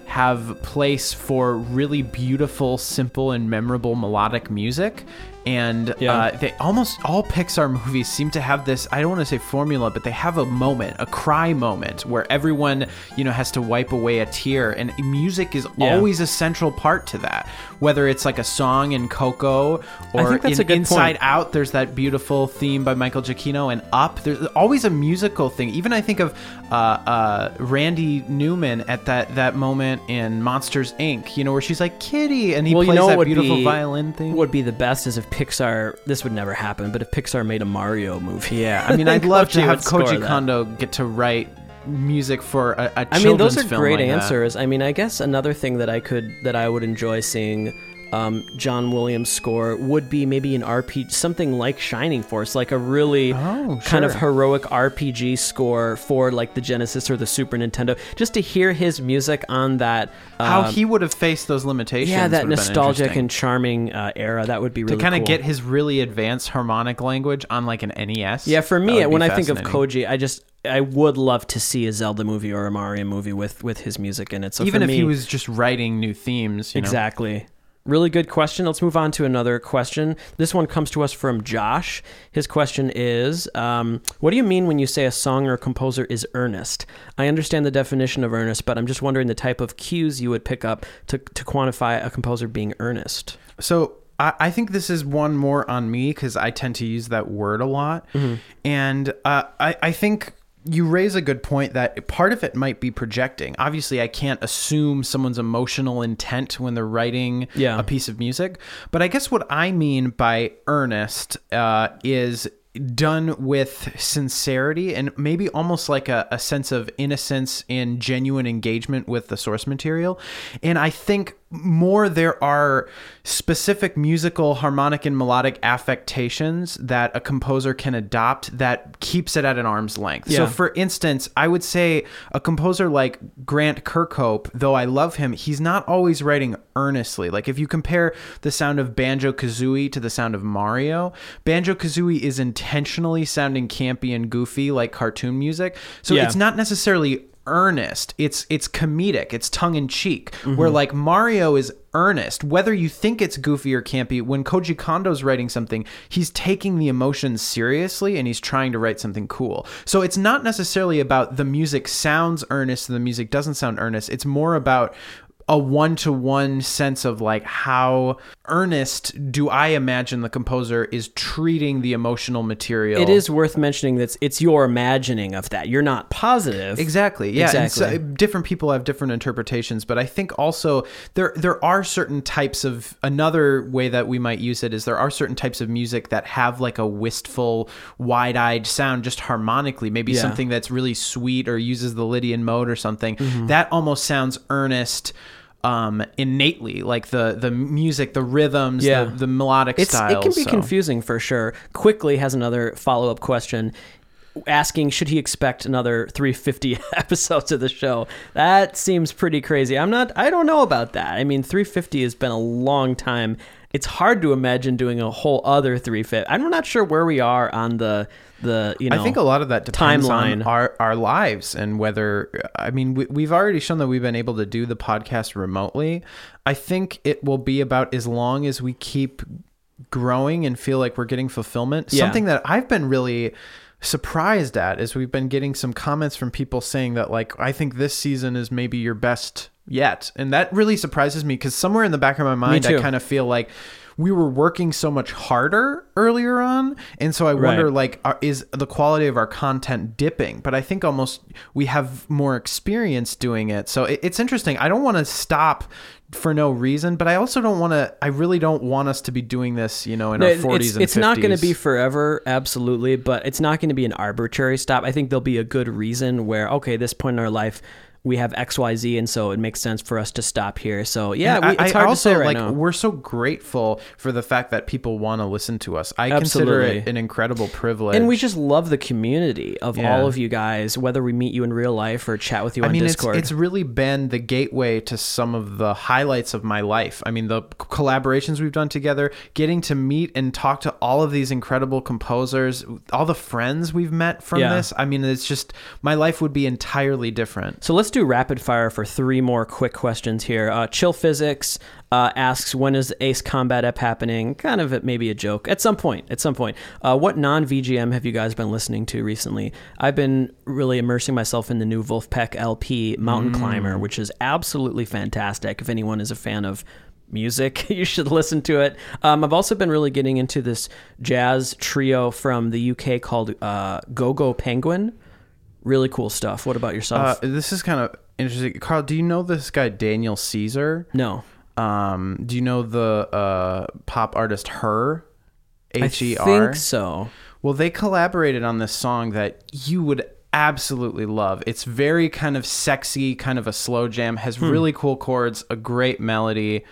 have place for really beautiful, simple, and memorable melodic music. And Yeah. uh, they almost all Pixar movies seem to have this. I don't want to say formula, but they have a moment, a cry moment, where everyone, you know, has to wipe away a tear, and music is Yeah. always a central part to that. Whether it's like a song in Coco or in Inside point. Out, there's that beautiful theme by Michael Giacchino, and Up. There's always a musical thing. Even I think of uh, uh, Randy Newman at that that moment in Monsters Inc. You know, where she's like Kitty, and he well, plays you know that beautiful be violin thing. Would be the best is if Pixar. This would never happen, but if Pixar made a Mario movie. Yeah, I mean, I'd love to have Koji that. Kondo get to write music for a, a I mean, those are great like that. answers. I mean, I guess another thing that I could that I would enjoy seeing um, John Williams score would be maybe an RPG, something like Shining Force, like a really Oh, kind of heroic RPG score for like the Genesis or the Super Nintendo, just to hear his music on that. How um, he would have faced those limitations. yeah, that would have been nostalgic and charming uh, era. That would be to kind of cool. get his really advanced harmonic language on like an NES. Yeah, for me, when I think of. Koji, I just I would love to see a Zelda movie or a Mario movie with with his music in it. So even if me, he was just writing new themes, you know? Really good question. Let's move on to another question. This one comes to us from Josh. His question is um, What do you mean when you say a song or a composer is earnest? I understand the definition of earnest, but I'm just wondering the type of cues you would pick up to, to quantify a composer being earnest. So I, I think this is one more on me because I tend to use that word a lot, Mm-hmm. and uh, I I think. You raise a good point that part of it might be projecting. Obviously, I can't assume someone's emotional intent when they're writing Yeah. a piece of music. But I guess what I mean by earnest uh, is done with sincerity and maybe almost like a, a sense of innocence and genuine engagement with the source material. And I think more there are specific musical, harmonic, and melodic affectations that a composer can adopt that keeps it at an arm's length. So, for instance, I would say a composer like Grant Kirkhope, though I love him, he's not always writing earnestly. Like if you compare the sound of Banjo Kazooie to the sound of Mario, Banjo Kazooie is intentionally sounding campy and goofy like cartoon music. So Yeah. it's not necessarily earnest. It's it's comedic. It's tongue in cheek. Mm-hmm. Where like Mario is earnest, whether you think it's goofy or campy. When Koji Kondo's writing something, he's taking the emotions seriously and he's trying to write something cool. So it's not necessarily about the music sounds earnest and the music doesn't sound earnest. It's more about a one-to-one sense of like how earnest do I imagine the composer is treating the emotional material. It is worth mentioning that it's, your imagining of that. You're not positive. Exactly. Yeah. And so different people have different interpretations, but I think also there there are certain types of another way that we might use it is there are certain types of music that have like a wistful, wide-eyed sound just harmonically. Maybe Yeah. something that's really sweet or uses the Lydian mode or something. Mm-hmm. That almost sounds earnest um innately like the the music the rhythms Yeah. the, the melodic It's, styles it can be so. confusing for sure. Quickly has another follow up question asking should he expect another 350 episodes of the show that seems pretty crazy i'm not i don't know about that i mean 350 has been a long time it's hard to imagine doing a whole other 350 i'm not sure where we are on the the you know I think a lot of that depends on timeline. our, our lives and whether I mean we, we've already shown that we've been able to do the podcast remotely. I think it will be about as long as we keep growing and feel like we're getting fulfillment. Yeah. Something that I've been really surprised at is we've been getting some comments from people saying that like I think this season is maybe your best yet. And that really surprises me because somewhere in the back of my mind I kind of feel like we were working so much harder earlier on. And so i wonder Right. like are, is the quality of our content dipping? But i think almost we have more experience doing it. So it, it's interesting. I don't want to stop for no reason but i also don't want to i really don't want us to be doing this you know in No, our 40s it's, and it's not going to be forever absolutely but it's not going to be an arbitrary stop. I think there'll be a good reason where okay this point in our life we have xyz and so it makes sense for us to stop here so yeah we, it's I, hard I to say right like now we're so grateful for the fact that people want to listen to us i consider it an incredible privilege and we just love the community of Yeah. all of you guys whether we meet you in real life or chat with you I on mean, discord it's it's really been the gateway to some of the highlights of my life. I mean, the collaborations we've done together, getting to meet and talk to all of these incredible composers, all the friends we've met from Yeah. this. I mean, it's just my life would be entirely different. so let's do rapid fire for three more quick questions here. Uh, Chill Physics uh, asks, "When is Ace Combat Ep happening?" Kind of maybe a joke. At some point. At some point. Uh, what non VGM have you guys been listening to recently? I've been really immersing myself in the new Vulfpeck LP Mountain Climber, which is absolutely fantastic. If anyone is a fan of music, you should listen to it. Um, I've also been really getting into this jazz trio from the UK called uh, Go Go Penguin. Really cool stuff. What about Uh, yourself? this is kind of interesting. Karl, do you know this guy Daniel Caesar? no. Um, do you know the uh, pop artist Her? I H E R. think so. Well, they collaborated on this song that you would absolutely love. It's very kind of sexy, kind of a slow jam. Has Hmm. really cool chords, a great melody.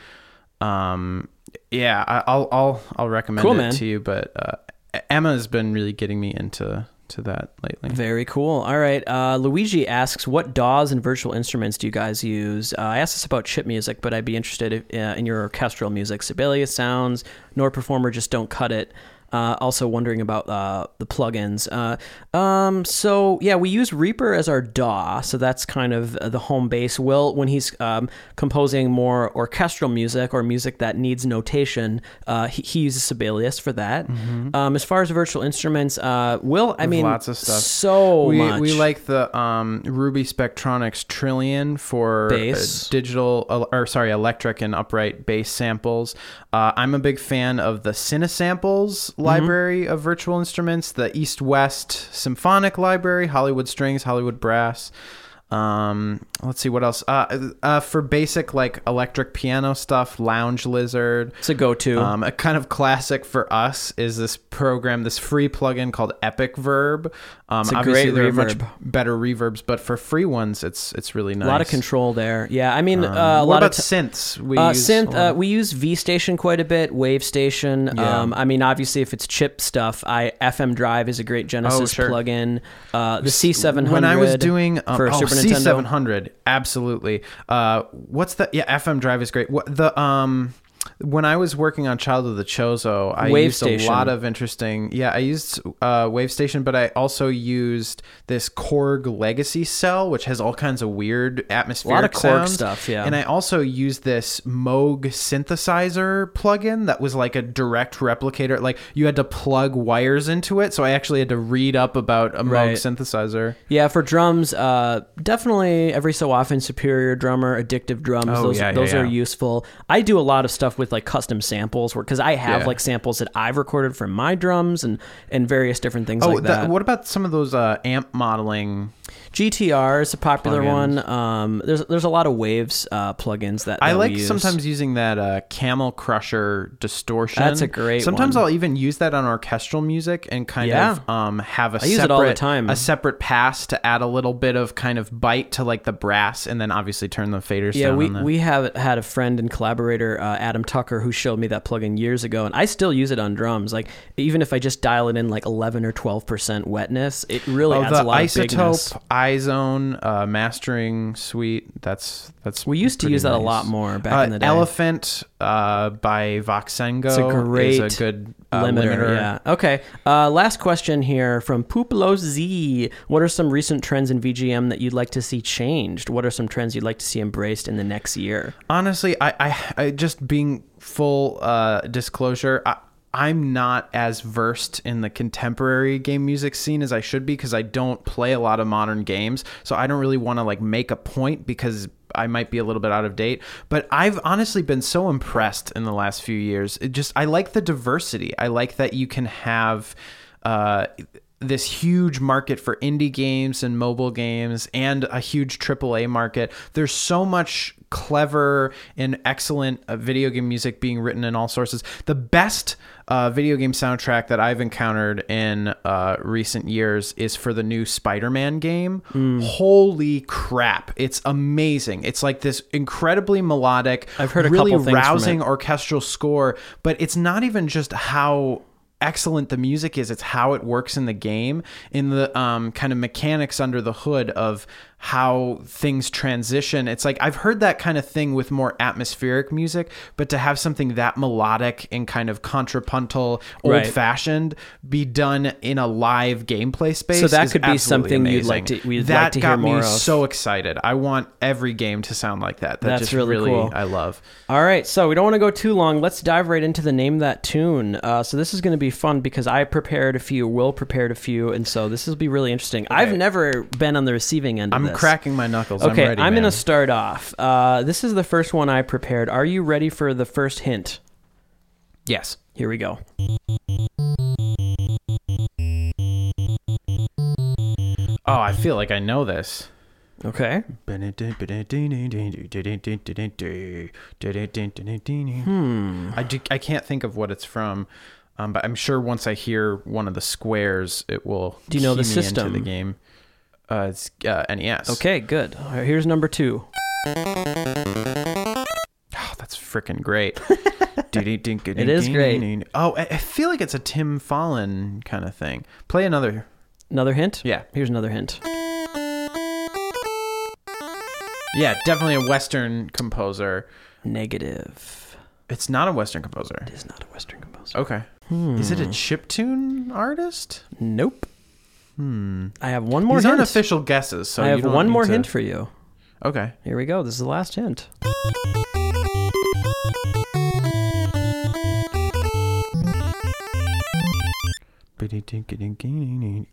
Um, yeah, I, I'll I'll I'll recommend Cool, it man. to you. But uh, Emma's been really getting me into to that lately. Very cool. All right. Uh, Luigi asks, "What DAWs and virtual instruments do you guys use?" Uh, I asked this about chip music, but I'd be interested if, uh, in your orchestral music. Sibelius sounds, nor performer just don't cut it. Uh, also wondering about uh, the plugins. Uh, um, so yeah, we use Reaper as our DAW, so that's kind of uh, the home base. Will, when he's um, composing more orchestral music or music that needs notation, uh, he, he uses Sibelius for that. Um, as far as virtual instruments, uh, Will, I mean, lots of stuff. So we, much. we like the um, Ruby Spectrasonics Trilian for Bass. digital, or sorry, electric and upright bass samples. Uh, I'm a big fan of the Cinesamples Mm-hmm. library of virtual instruments, the East West Symphonic Library, Hollywood Strings, Hollywood Brass. Um, let's see what else. Uh, uh, for basic like electric piano stuff, Lounge Lizard. It's a go-to. Um, a kind of classic for us is this program, this free plugin called Epic Verb. Um, It's a obviously, great there are much better reverbs, but for free ones, it's it's really nice. a lot of control there. Yeah, I mean, Um, uh, a what lot about of t- synths? We uh, use synth. Uh, we use V Station quite a bit. Wave Station. Yeah. Um, I mean, obviously, if it's chip stuff, I FM Drive is a great Genesis Oh, sure. plugin. Uh, the C700. when I was doing um, for oh, Super Nintendo. C700, absolutely. Uh, what's the yeah? FM Drive is great. What the um. When I was working on Child of the Chozo, I Wave used Station. a lot of interesting. Yeah, I used uh, Wave Station, but I also used this Korg Legacy Cell, which has all kinds of weird atmospheric a lot of Korg stuff, yeah. And I also used this Moog synthesizer plugin that was like a direct replicator. Like you had to plug wires into it, so I actually had to read up about a Moog Right. synthesizer. Yeah, for drums, uh, definitely every so often Superior Drummer, Addictive Drums. Oh, those yeah, yeah, those are yeah. useful. I do a lot of stuff with like custom samples, because I have Yeah. like samples that I've recorded from my drums and and various different things Oh, like that. that, what about some of those uh, amp modeling? GTR is a popular Plugins. one. Um, there's there's a lot of Waves uh, plugins that, I that we like sometimes using that uh, Camel Crusher distortion. That's a great Sometimes one. I'll even use that on orchestral music and kind Yeah. of um, have a I use it all the time. a separate pass to add a little bit of kind of bite to like the brass, and then obviously turn the faders Yeah, down. we, we have had a friend and collaborator, uh, Adam Tucker, who showed me that plugin years ago, and I still use it on drums. Like even if I just dial it in like eleven or twelve percent wetness, it really Oh, adds a lot of bigness. iZotope Ozone uh, mastering suite. That's that's. We used to use that a lot more back Uh, in the day. Elephant uh, by Voxengo It's a great is a good uh, limiter, limiter. Yeah. Okay. Uh, last question here from Puplo Z. What are some recent trends in VGM that you'd like to see changed? What are some trends you'd like to see embraced in the next year? Honestly, I, I, I just being full uh, disclosure, I, I'm not as versed in the contemporary game music scene as I should be because I don't play a lot of modern games. So I don't really want to like make a point because I might be a little bit out of date. But I've honestly been so impressed in the last few years. It just I like the diversity. I like that you can have. Uh, this huge market for indie games and mobile games and a huge AAA market. There's so much clever and excellent uh, video game music being written in all sources. The best uh, video game soundtrack that I've encountered in uh, recent years is for the new Spider-Man game. Holy crap! It's amazing. It's like this incredibly melodic, I've heard a really couple things from rousing orchestral score, but it's not even just how excellent the music is it's how it works in the game in the um, kind of mechanics under the hood of how things transition. It's like I've heard that kind of thing with more atmospheric music, but to have something that melodic and kind of contrapuntal, Right. old fashioned be done in a live gameplay space. So that could be something you'd like to- we'd that like to hear got more me of. so excited. I want every game to sound like that. That That's really really, cool. I love. All right, so we don't want to go too long. Let's dive right into the name that tune. Uh, so this is going to be fun because I prepared a few, Will prepared a few, and so this will be really interesting. I've never been on the receiving end. of I'm this. cracking my knuckles. Okay, I'm ready. I'm gonna start off. Uh, this is the first one I prepared. Are you ready for the first hint? Yes. Here we go. Oh, I feel like I know this. Okay. Hmm. Hmm. I, do, I can't think of what it's from, um, but I'm sure once I hear one of the squares, it will. Do you know the system? the game. Uh, it's uh, NES. Okay, good. All right, here's number two. Oh, that's freaking great. It is great. Oh, I I feel like it's a Tim Follin kind of thing. Play another. Another hint? Yeah. Here's another hint. Yeah, definitely a Western composer. Negative. It's not a Western composer. It is not a Western composer. Okay. Is it a chiptune artist? Nope. Hmm. I have one more These hint. aren't official guesses, so I have one more to- hint for you. Okay. Here we go. This is the last hint.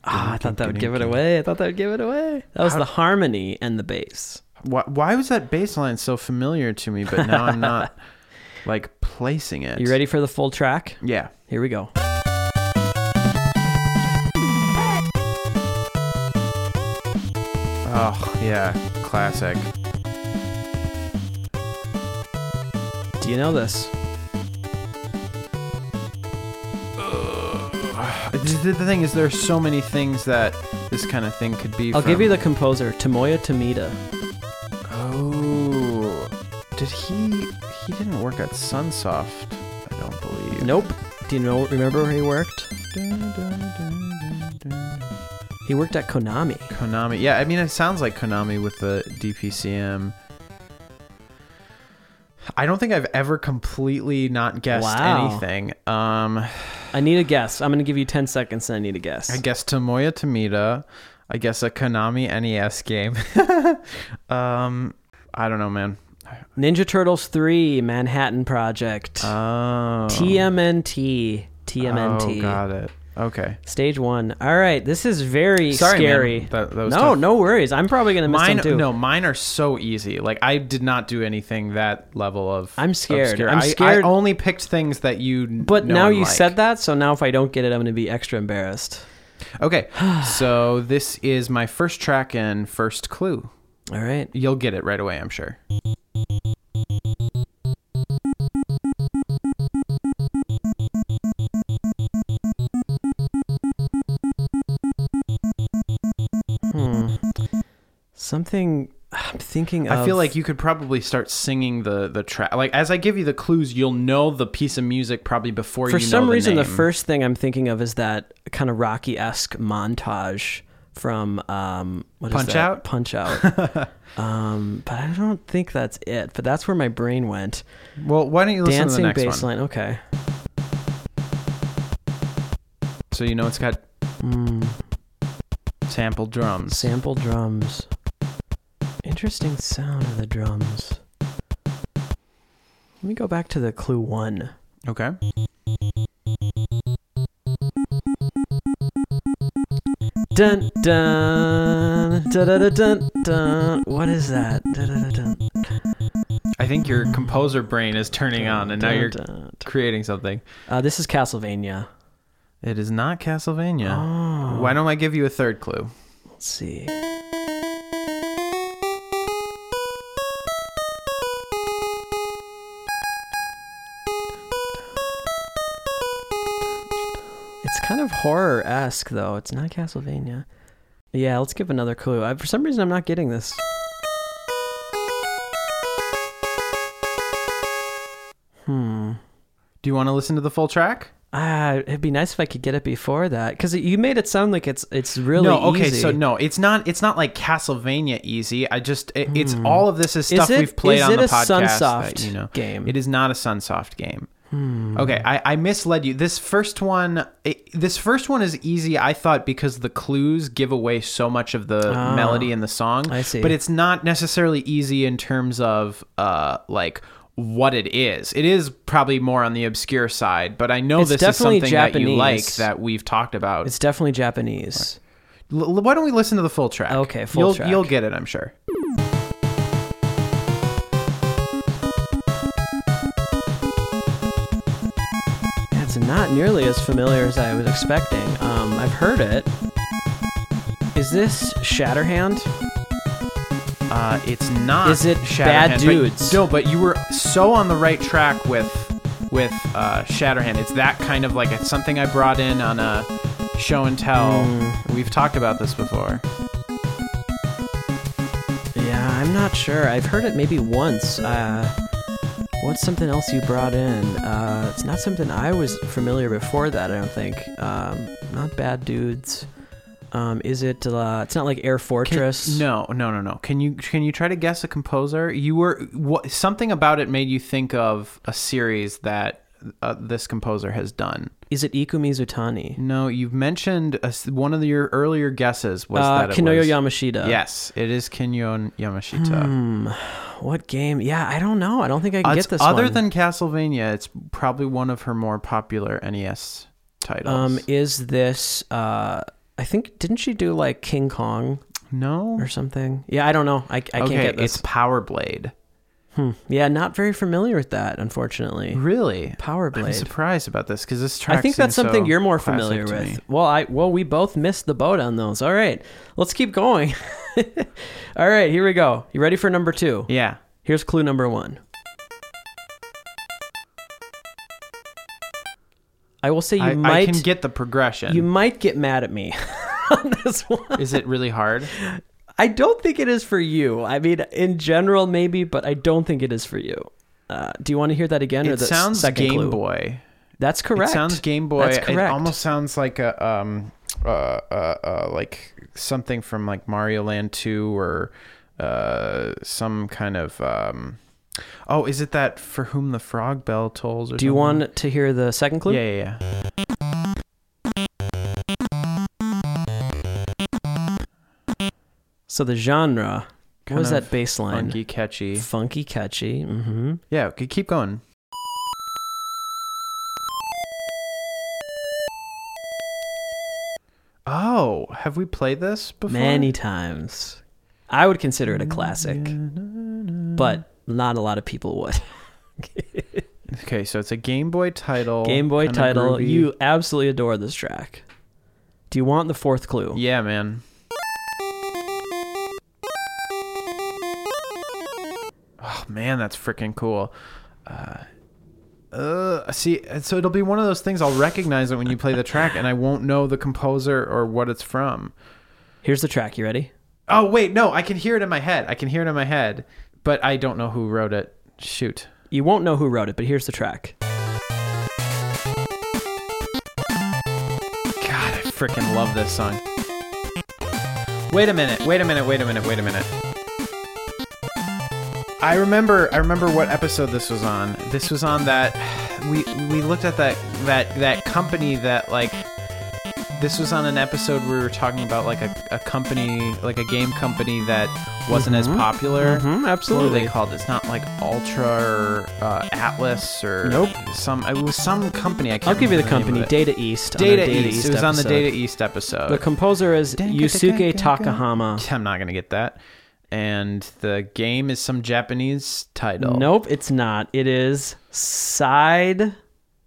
Ah, I thought that would give it away. I thought that would give it away. That was How- the harmony and the bass. Why, why was that bass line so familiar to me, but now I'm not like placing it? You ready for the full track? Yeah. Here we go. Oh, yeah. Classic. Do you know this? The, the thing is, there's so many things that this kind of thing could be. I'll from. give you the composer, Tomoya Tomita. Oh, did he? He didn't work at Sunsoft, I don't believe. Nope. Do you know? Remember where he worked? He worked at Konami. Konami. Yeah, I mean, it sounds like Konami with the DPCM. I don't think I've ever completely not guessed Wow. anything. Um, I need a guess. I'm gonna give you 10 seconds and I need a guess. I guess Tomoya Tomita. I guess a Konami NES game. um, I don't know, man. Ninja Turtles 3 Manhattan Project. Oh. TMNT. TMNT. Oh, got it. Okay. Stage 1. All right, this is very Sorry, man. scary. That- that was no, tough. no worries. I'm probably going to miss Mine, them too. no, mine are so easy. Like I did not do anything that level of. I'm scared. obscure. I'm I- scared. I, only picked things that you. But now you like. said that, so now if I don't get it, I'm going to be extra embarrassed. Okay, so this is my first track and first clue. All right. You'll get it right away, I'm sure. Something I'm thinking of. I feel like you could probably start singing the the track. Like as I give you the clues, you'll know the piece of music probably before For you some the reason, the first thing I'm thinking of is that kind of Rocky esque montage from um, what is Punch? Out? Punch Out. um, but I don't think that's it. But that's where my brain went. Well, why don't you listen Dancing to the next bass one? line. Okay. So you know it's got Mm, sample drums. sample drums. Interesting sound of the drums. Let me go back to the clue one. Okay. Dun dun dun dun dun dun. dun. What is that? Dun, dun, dun. I think your composer brain is turning on, and now you're creating something. Uh, this is Castlevania. It is not Castlevania. Oh, Why don't I give you a third clue? let's see. Horror esque, though. It's not Castlevania. Yeah, let's give another clue. I, for some reason, I'm not getting this. Hmm. Do you want to listen to the full track? Ah, it'd be nice if I could get it before that because you made it sound like it's it's really no, okay, easy. so no, it's not. It's not like Castlevania easy. I just, it, it's all of this is stuff Hmm. it- we've played is on the podcast. Sunsoft that, you know, game? It is not a Sunsoft game. Hmm. Okay, I, I misled you. This first one, it, this first one is easy. I thought because the clues give away so much of the melody in the song. Ah, I see. but it's not necessarily easy in terms of uh like what it is. It is probably more on the obscure side, but I know It's this is something that you like that we've talked about. It's definitely Japanese. L- why don't we listen to the full track? Okay, full you'll, track. You'll get it, I'm sure. Not nearly as familiar as I was expecting. Um, I've heard it. Is this Shatterhand? Uh, it's not. Is it Shatterhand, Bad but- Dudes? no, but you were so on the right track with with uh, Shatterhand. It's that kind of like it's something I brought in on a show and tell. Hmm. We've talked about this before. Yeah, I'm not sure. I've heard it maybe once. Uh, what's something else you brought in? Uh, it's not something I was familiar before that. I don't think. Um, not Bad Dudes. Um, is it? Uh, it's not like Air Can- Fortress. no, no, no, no. Can you can you try to guess a composer? You were what, something about it made you think of a series that uh, this composer has done. Is it Iku Mizutani? No, you've mentioned a one of your earlier guesses was Uh, that it Kinuyo was, Yamashita. Yes, it is Kinuyo Yamashita. Hmm. What game? Yeah, I don't know. I don't think I can Uh, get this other one. than Castlevania, it's probably one of her more popular NES titles. um, is this? Uh, I think didn't she do like King Kong no. or something? Yeah, I don't know. I, I can't get this. it's Power Blade. Hmm. Yeah, not very familiar with that, unfortunately. Really? Power Blade. I'm surprised about this because this track. I think that's something so you're more familiar with. me. Well, I well we both missed the boat on those. All right, let's keep going. All right, here we go. You ready for number two? Yeah. Here's clue number one. I will say you I, I might can get the progression. you might get mad at me on this one. is it really hard? I don't think it is for you. I mean, in general, maybe, but I don't think it is for you. Uh, do you want to hear that again, or It the sounds second Game clue? Boy. That's correct. It sounds Game Boy. That's It correct. almost sounds like a um uh, uh uh like something from like Mario Land 2 or uh some kind of um Oh, is it that for whom the frog bell tolls or Do you want to hear the second clue? Yeah, yeah, yeah. So the genre. What was that bass line? Funky, catchy. Funky, catchy. Mm-hmm. Yeah, okay, keep going. Oh, have we played this before? Many times. I would consider it a classic, but not a lot of people would. Okay, so it's a Game Boy title. Game Boy title. groovy. You absolutely adore this track. Do you want the fourth clue? Yeah, man. Man, that's freaking cool. Uh, uh, see, so it'll be one of those things I'll recognize it when you play the track, and I won't know the composer or what it's from. Here's the track. You ready? Oh wait, no, I can hear it in my head. I can hear it in my head, but I don't know who wrote it. Shoot. You won't know who wrote it, but here's the track. God, I freaking love this song. Wait a minute. Wait a minute. Wait a minute. Wait a minute. I remember. I remember what episode this was on. This was on that. We we looked at that that that company that like. This was on an episode where we were talking about like a, a company, like a game company that wasn't as popular. Mm-hmm, absolutely. they called? It's not like Ultra or uh, Atlus or Nope. Some it was some company. I can't. I'll give you the name company. Data East. Data, Data East. It was on the. Data East episode. The composer is Yusuke. Takahama. I'm not gonna get that. And the game is some Japanese title. Nope, it's not. It is Side.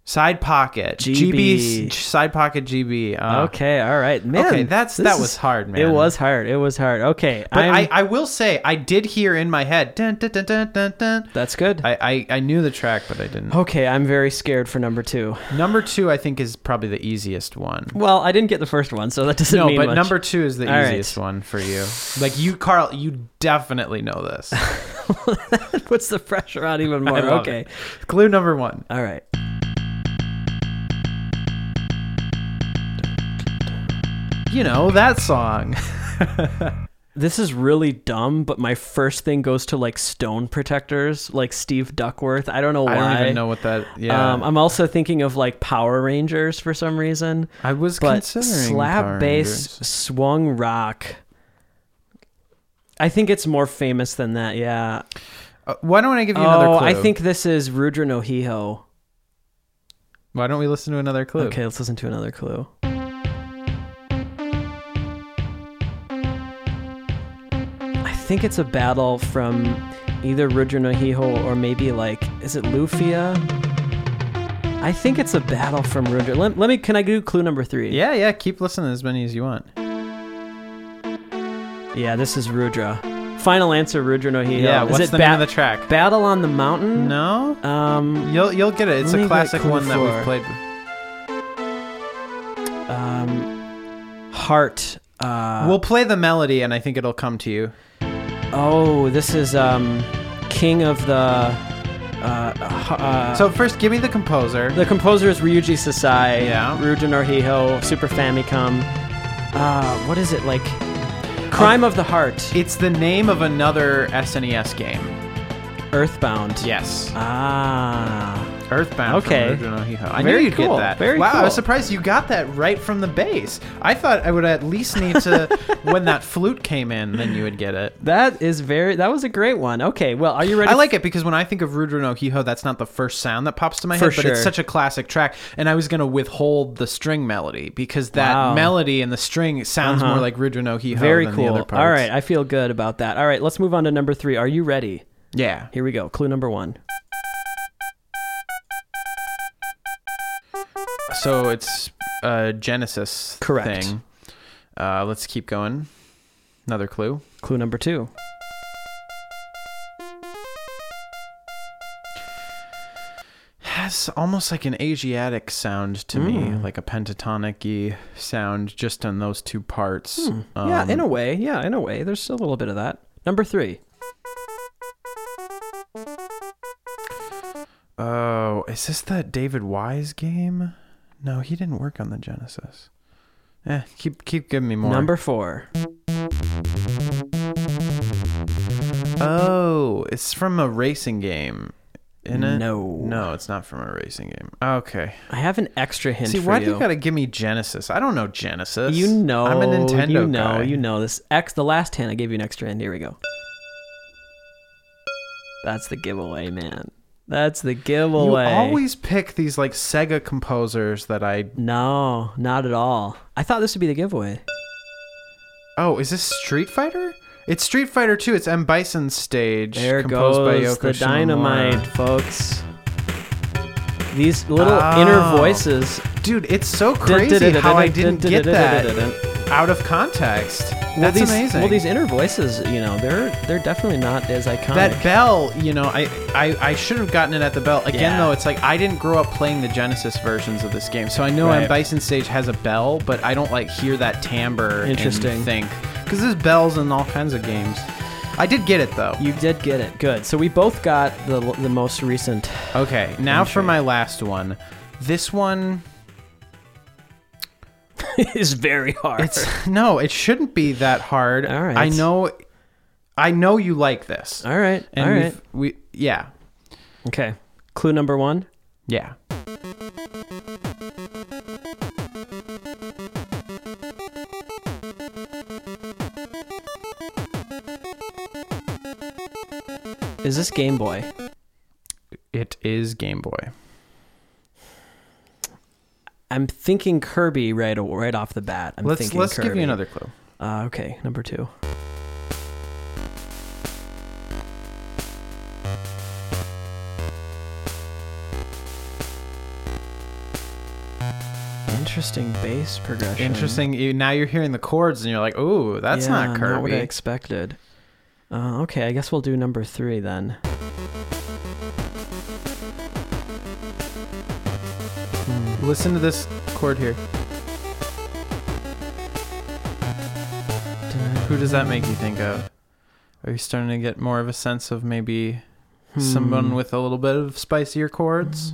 Side Pocket. GB. Side Pocket GB. Uh, okay, all right, man. Okay, that's that is- was hard, man. It was hard. It was hard. Okay, But I'm- I, I will say I did hear in my head. Dun, dun, dun, dun, dun, dun. that's good. I, I I knew the track, but I didn't. okay, I'm very scared for number two. Number two, I think, is probably the easiest one. Well, I didn't get the first one, so that doesn't mean. No, mean but much. number two is the All right. easiest one for you. Like you, Carl, you definitely know this. puts the pressure on even more. Okay, it. Clue number one. all right. You know that song. This is really dumb, but my first thing goes to like stone protectors, like Steve Duckworth. I don't know why. I don't even know what that. Yeah, Um, I'm also thinking of like Power Rangers for some reason. I was But considering slap Power bass Rangers. swung rock. I think it's more famous than that. Yeah. Uh, why don't I give you another Oh, clue? I think this is Rudra no Hiho. Why don't we listen to another clue? Okay, let's listen to another clue. Think it's a battle from either Rudra no Hiho or maybe like, is it Lufia? I think it's a battle from Rudra. Let, let me, can I do clue number three? Yeah, yeah. Keep listening as many as you want. Yeah, this is Rudra. Final answer, Rudra no Hiho. Yeah. is What's it the ba- name of the track? Battle on the Mountain? No. Um, You'll you'll get it. It's a classic one that we've played. um, Heart. Uh, we'll play the melody, and I think it'll come to you. Oh, this is um, King of the. Uh, uh, So first, give me the composer. the composer is Ryuji Sasai. Yeah. Ryuji Norhiho, Super Famicom. Uh, what is it like? Crime of the Heart. It's the name of another SNES game. Earthbound. Yes. Ah. Earthbound. Okay. From Original Hiho. I Very knew you'd cool. get that. Very wow, I cool. was surprised you got that right from the bass. I thought I would at least need to, when that flute came in, then you would get it. That is very. That was a great one. Okay. Well, are you ready? I like it because when I think of Rudra no Hiho, that's not the first sound that pops to my For head, but it's such a classic track. And I was going to withhold the string melody because that Wow. melody and the string sounds Uh-huh. more like Rudra no Hiho Very than cool. the other parts. All right. I feel good about that. All right. Let's move on to number three. Are you ready? Yeah. Here we go. Clue number one. So it's a Genesis Correct. thing. Uh, let's keep going. Another clue. Clue number two. has almost like an Asiatic sound to me, Mm. like a pentatonic sound just on those two parts. Hmm. yeah, Um, in a way. Yeah, in a way. There's a little bit of that. Number three. Oh, is this that David Wise game? No, he didn't work on the Genesis. Eh, keep keep giving me more. Number four. Oh, it's from a racing game. In it? No. No, it's not from a racing game. Okay. I have an extra hint See, for why you. do you gotta give me Genesis? I don't know Genesis. You know, I'm a Nintendo You know, guy. you know this. X. The last hint. I gave you an extra hint. Here we go. That's the giveaway, man. That's the giveaway. You always pick these like Sega composers that I. No, not at all. I thought this would be the giveaway. Oh, is this Street Fighter? It's Street Fighter 2. It's M Bison's stage. There composed by goes Yoko the Shimomura. dynamite, folks. These little Oh. inner voices. Dude, it's so crazy how I didn't get that out of context. That's these, amazing. Well, these inner voices, you know, they're they're definitely not as iconic. that bell, you know, I, I, I should have gotten it at the bell. Again, Yeah. though, it's like I didn't grow up playing the Genesis versions of this game, so I know Right. M Bison Stage has a bell, but I don't like hear that timbre. Interesting. And think because there's bells in all kinds of games. I did get it though. you did get it. Good. So we both got the the most recent. Okay, now for my last one. This one, is very hard. it's no, it shouldn't be that hard. All right. I know, I know you like this. all right. And all right. we, yeah, Okay. Clue number one. yeah. Is this Game Boy? It is Game Boy. I'm thinking Kirby right right off the bat. I'm let's thinking let's give Kirby. you another clue. Uh, okay, number two. Interesting bass progression. Interesting. You, now you're hearing the chords and you're like, "Ooh, that's Yeah, not Not what I expected. Uh, okay, I guess we'll do number three then. Listen to this chord here. Who does that make you think of? Are you starting to get more of a sense of maybe hmm. someone with a little bit of spicier chords?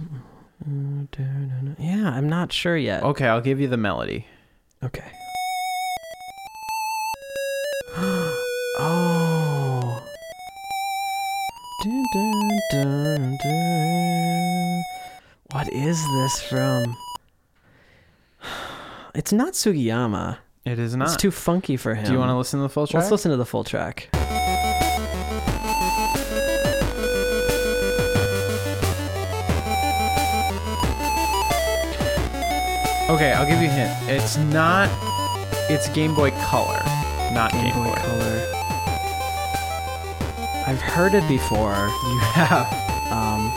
Yeah, I'm not sure yet. Okay, I'll give you the melody. Okay. oh. What is this from? It's not Sugiyama. It is not. It's too funky for him. Do you want to listen to the full track? Let's listen to the full track. Okay, I'll give you a hint. It's not. It's Game Boy Color, not Game, Game Boy Color. I've heard it before. You have. Um,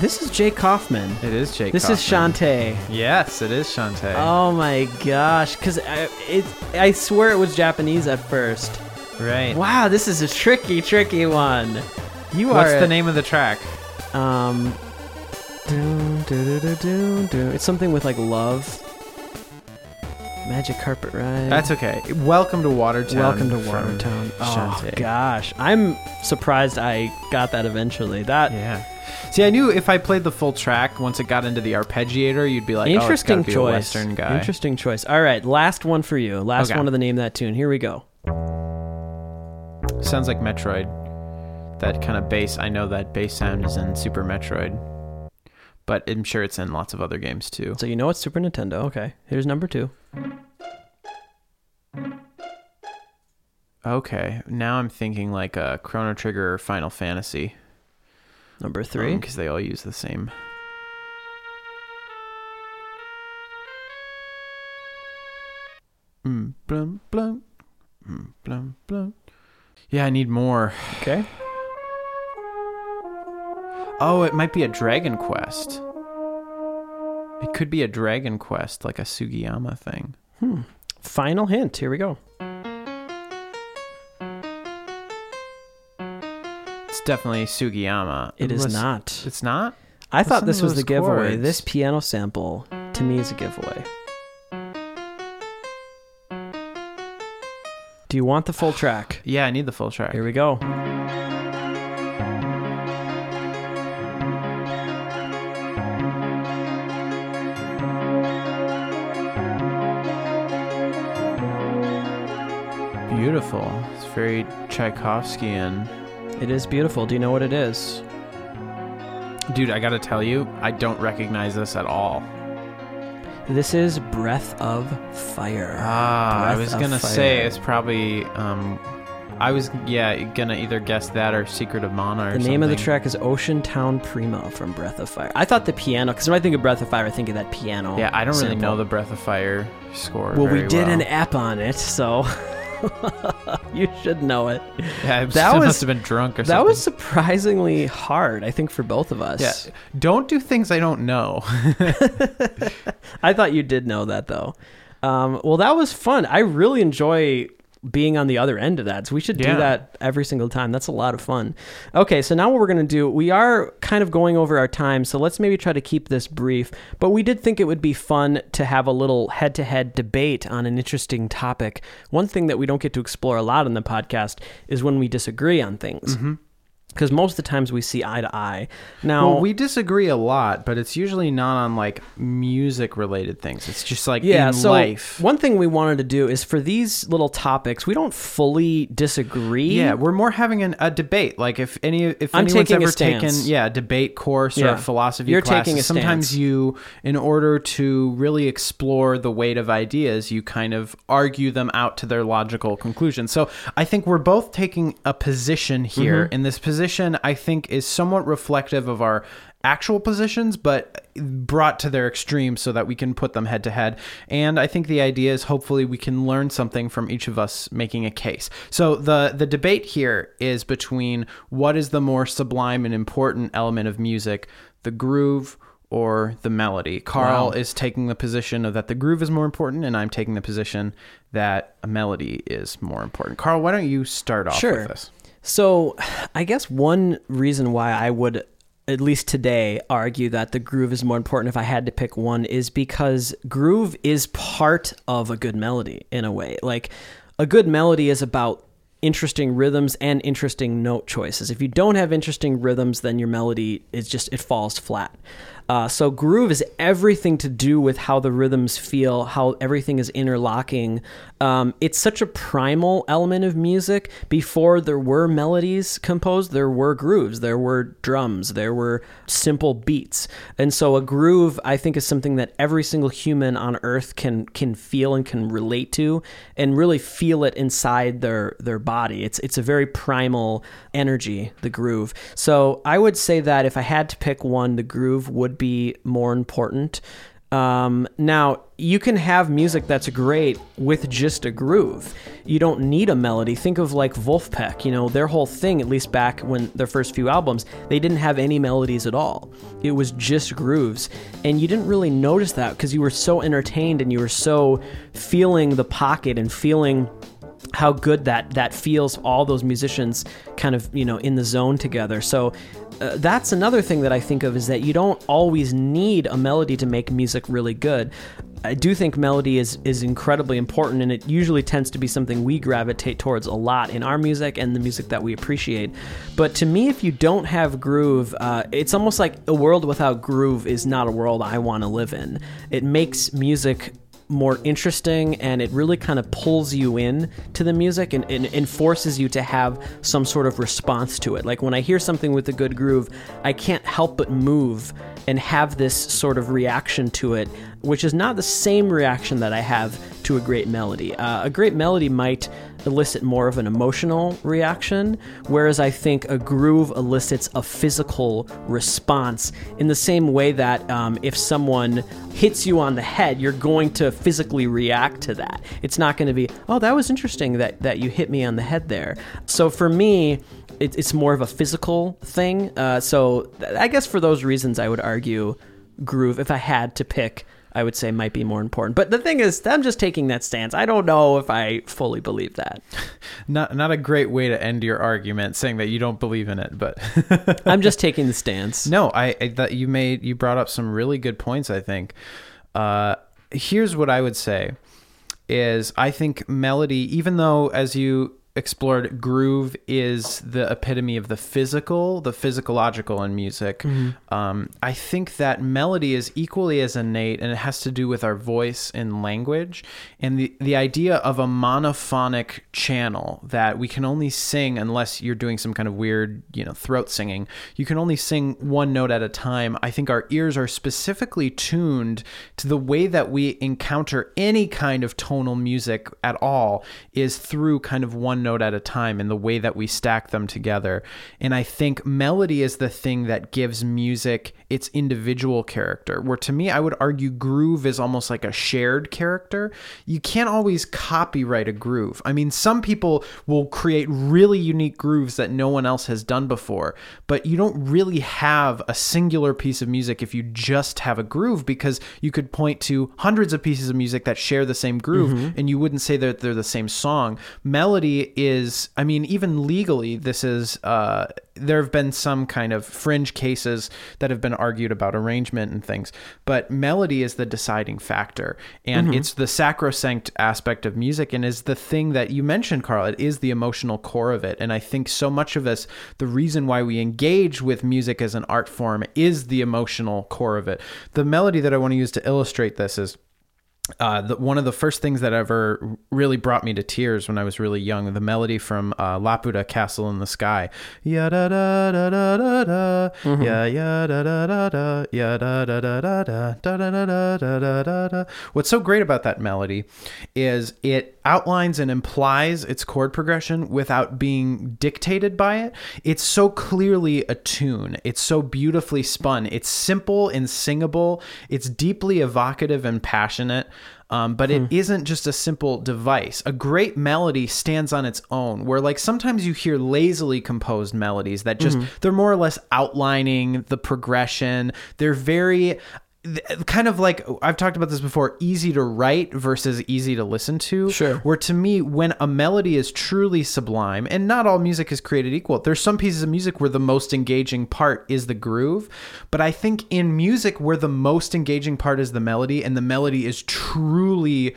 this is Jake Kaufman. It is Jake. This is Kaufman. Shantae. Yes, it is Shantae. Oh my gosh! Because it, I swear it was Japanese at first. right. Wow, this is a tricky, tricky one. You are. What's the name of the track? Um, dun, dun, dun, dun, dun. it's something with like love. Magic carpet ride. That's okay. Welcome to Watertown. Welcome to Watertown. Oh Shantae. gosh, I'm surprised I got that eventually. That Yeah. See, I knew if I played the full track, once it got into the arpeggiator, you'd be like, "Oh, it's interesting be choice. a Western guy." Interesting choice. All right, last one for you. Last Okay. one of the name of that tune. Here we go. Sounds like Metroid. That kind of bass. I know that bass sound is in Super Metroid, but I'm sure it's in lots of other games too. So you know it's Super Nintendo. Okay, here's number two. Okay, now I'm thinking like a Chrono Trigger or Final Fantasy. Number three. because they all use the same. Mm, blum, blum. Mm, blum, blum. Yeah, I need more. Okay. Oh, it might be a Dragon Quest. It could be a Dragon Quest, like a Sugiyama thing. Hmm. Final hint. Here we go. Definitely Sugiyama. It is Listen- not. It's not? I thought Listen this to was the those giveaway. chords. This piano sample to me is a giveaway. Do you want the full track? Yeah, I need the full track. Here we go. Beautiful. It's very Tchaikovsky-and It is beautiful. Do you know what it is? Dude, I gotta tell you, I don't recognize this at all. This is Breath of Fire. Ah, I was gonna Fire. say it's probably. Um, I was yeah gonna either guess that or Secret of Mana. Or The name of the track is Ocean Town Prima from Breath of Fire. I thought the piano, because when I think of Breath of Fire, I think of that piano. Yeah, I don't really know the Breath of Fire score. Well, we did well. an app on it, so you should know it. Yeah, that was- must have been drunk or something. That was surprisingly hard, I think, for both of us. Yeah, don't do things I don't know. I thought you did know that though. Um, well, that was fun. I really enjoy being on the other end of that. So we should do that every single time. That's a lot of fun. Okay, so now what we're going to do, we are kind of going over our time, so let's maybe try to keep this brief. But we did think it would be fun to have a little head to head debate on an interesting topic. One thing that we don't get to explore a lot in the podcast is when we disagree on things. Mm-hmm. Because most of the times we see eye to eye. Now, well, we disagree a lot, but it's usually not on like music related things. It's just like yeah, in so life. one thing we wanted to do is for these little topics, we don't fully disagree. Yeah, we're more having an, a debate. Like if any, if I'm anyone's ever taken, yeah, a debate course Yeah. or a philosophy You're class, taking sometimes you, in order to really explore the weight of ideas, you kind of argue them out to their logical conclusion. So I think we're both taking a position here, Mm-hmm. and this position I think is somewhat reflective of our actual positions, but brought to their extremes so that we can put them head to head. And I think the idea is hopefully we can learn something from each of us making a case. So the the debate here is between what is the more sublime and important element of music, the groove or the melody. Karl Wow. is taking the position of that the groove is more important, and I'm taking the position that a melody is more important. Karl, why don't you start off Sure. with this? So, I guess one reason why I would, at least today, argue that the groove is more important if I had to pick one is because groove is part of a good melody in a way. Like, a good melody is about interesting rhythms and interesting note choices. If you don't have interesting rhythms, then your melody is just, it falls flat. Uh, so groove is everything to do with how the rhythms feel, how everything is interlocking. Um, it's such a primal element of music. Before there were melodies composed, there were grooves, there were drums, there were simple beats, and so a groove, I think, is something that every single human on Earth can can feel and can relate to, and really feel it inside their their body. It's it's a very primal energy, the groove. So I would say that if I had to pick one, the groove would be more important. Um, now, you can have music that's great with just a groove. You don't need a melody. Think of like Vulfpeck, you know, their whole thing, at least back when their first few albums, they didn't have any melodies at all. It was just grooves. And you didn't really notice that because you were so entertained and you were so feeling the pocket and feeling how good that that feels all those musicians kind of you know in the zone together so uh, that's another thing that I think of is that you don't always need a melody to make music really good. I do think melody is is incredibly important, and it usually tends to be something we gravitate towards a lot in our music and the music that we appreciate. But to me, if you don't have groove, uh, it's almost like a world without groove is not a world I want to live in. It makes music more interesting and it really kind of pulls you in to the music and, and, and, forces you to have some sort of response to it. Like when I hear something with a good groove, I can't help but move and have this sort of reaction to it, which is not the same reaction that I have to a great melody. Uh, a great melody might elicit more of an emotional reaction, whereas I think a groove elicits a physical response in the same way that um, if someone hits you on the head, you're going to physically react to that. It's not going to be, oh, that was interesting that, that you hit me on the head there. So for me, it, it's more of a physical thing. Uh, so I guess for those reasons, I would argue groove if I had to pick I would say might be more important. But the thing is, I'm just taking that stance. I don't know if I fully believe that. Not not a great way to end your argument, saying that you don't believe in it. But I'm just taking the stance. No, I, I that you made you brought up some really good points. I think. Uh, here's what I would say: is I think melody, even though as you explored groove is the epitome of the physical the physiological in music. Mm-hmm. um, i think that melody is equally as innate and it has to do with our voice and language. And the, the idea of a monophonic channel that we can only sing unless you're doing some kind of weird you know throat singing you can only sing one note at a time. I think our ears are specifically tuned to the way that we encounter any kind of tonal music at all is through kind of one note at a time and the way that we stack them together. And I think melody is the thing that gives music its individual character. Where to me, I would argue groove is almost like a shared character. You can't always copyright a groove. I mean, some people will create really unique grooves that no one else has done before, but you don't really have a singular piece of music if you just have a groove because you could point to hundreds of pieces of music that share the same groove mm-hmm. and you wouldn't say that they're the same song. Melody is, I mean, even legally, this is, uh, there have been some kind of fringe cases that have been argued about arrangement and things, but melody is the deciding factor. And mm-hmm. it's the sacrosanct aspect of music and is the thing that you mentioned, Karl. It is the emotional core of it. And I think so much of us, the reason why we engage with music as an art form is the emotional core of it. The melody that I want to use to illustrate this is uh, the, one of the first things that ever really brought me to tears when I was really young, the melody from uh, Laputa Castle in the Sky. Ya da da da da da da. Ya ya da da da da. Ya da da da da da. Da da da da da da da. What's so great about that melody is it outlines and implies its chord progression without being dictated by it. It's so clearly a tune. It's so beautifully spun. It's simple and singable. It's deeply evocative and passionate. Um, but hmm. it isn't just a simple device. A great melody stands on its own, where like sometimes you hear lazily composed melodies that just mm-hmm. they're more or less outlining the progression. They're very kind of like I've talked about this before, easy to write versus easy to listen to. Sure. Where to me, when a melody is truly sublime, and not all music is created equal, there's some pieces of music where the most engaging part is the groove. But I think in music, where the most engaging part is the melody, and the melody is truly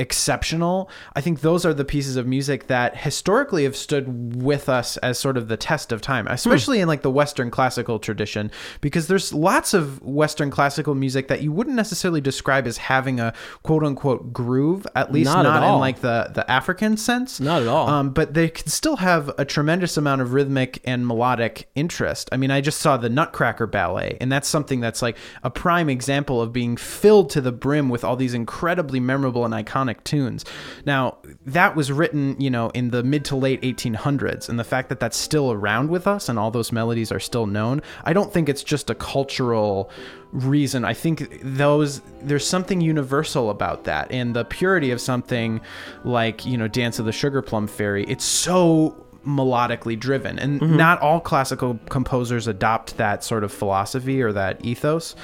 exceptional. I think those are the pieces of music that historically have stood with us as sort of the test of time, especially in like the Western classical tradition, because there's lots of Western classical music that you wouldn't necessarily describe as having a quote unquote groove, at least Not not, at in like the, the African sense. Not at all. Um, but they can still have a tremendous amount of rhythmic and melodic interest. I mean, I just saw the Nutcracker Ballet, and that's something that's like a prime example of being filled to the brim with all these incredibly memorable and iconic tunes. Now, that was written, you know, in the mid to late 1800s, and the fact that that's still around with us and all those melodies are still known, I don't think it's just a cultural reason. I think those there's something universal about that, and the purity of something like you know Dance of the Sugar Plum Fairy. It's so melodically driven, and not all classical composers adopt that sort of philosophy or that ethos.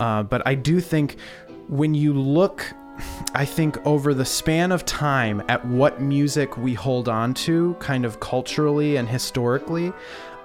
Uh, but I do think when you look I think over the span of time at what music we hold on to, kind of culturally and historically,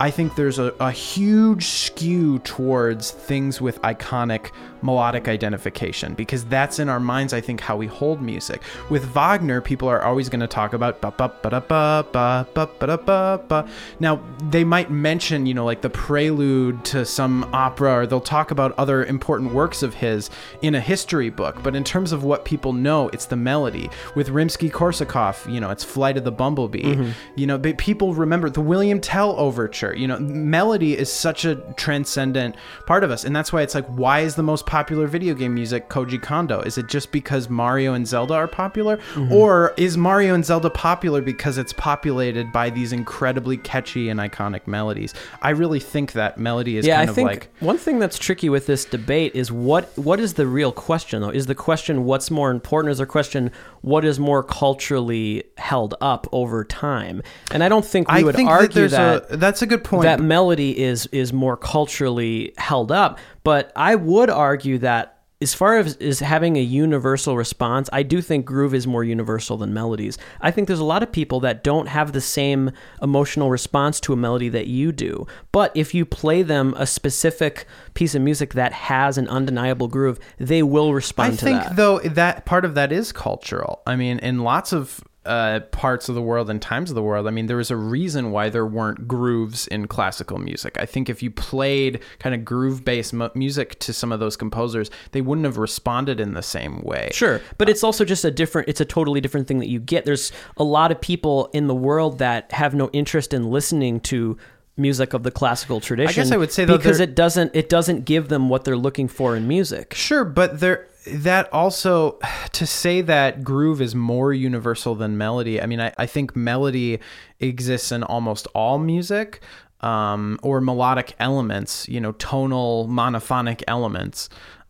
I think there's a, a huge skew towards things with iconic melodic identification because that's in our minds, I think, how we hold music. With Wagner, people are always going to talk about ba ba ba da ba ba ba ba da ba ba. Now, they might mention, you know, like the prelude to some opera, or they'll talk about other important works of his in a history book. But in terms of what people know, it's the melody. With Rimsky Korsakov, you know, it's Flight of the Bumblebee. Mm-hmm. You know, but people remember the William Tell Overture. You know, melody is such a transcendent part of us. And that's why it's like, why is the most popular video game music Koji Kondo? Is it just because Mario and Zelda are popular? Mm-hmm. Or is Mario and Zelda popular because it's populated by these incredibly catchy and iconic melodies? I really think that melody is yeah, kind I of think like. one thing that's tricky with this debate is what what is the real question though? Is the question what's more important? Is the question what is more culturally held up over time? And I don't think we I would think argue that that a that's a good point. that melody is is more culturally held up. But I would argue that as far as is having a universal response, I do think groove is more universal than melodies. I think there's a lot of people that don't have the same emotional response to a melody that you do. But if you play them a specific piece of music that has an undeniable groove, they will respond I to think though that part of that is cultural. I mean, in lots of uh, parts of the world and times of the world, I mean, there was a reason why there weren't grooves in classical music. I think if you played kind of groove-based mu- music to some of those composers, they wouldn't have responded in the same way. Sure, but it's also just a different. It's a totally different thing that you get. There's a lot of people in the world that have no interest in listening to music of the classical tradition. I guess I would say, because it doesn't it doesn't give them what they're looking for in music. Sure, but there that also to say that groove is more universal than melody. I mean, I, I think melody exists in almost all music. Um, or melodic elements, you know, tonal monophonic elements.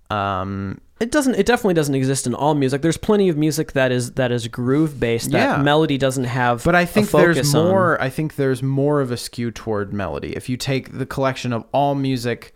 Um, It doesn't. It definitely doesn't exist in all music. There's plenty of music that is that is groove based. That Yeah. melody doesn't have. But i think there's on. more. I think there's more of a skew toward melody. If you take the collection of all music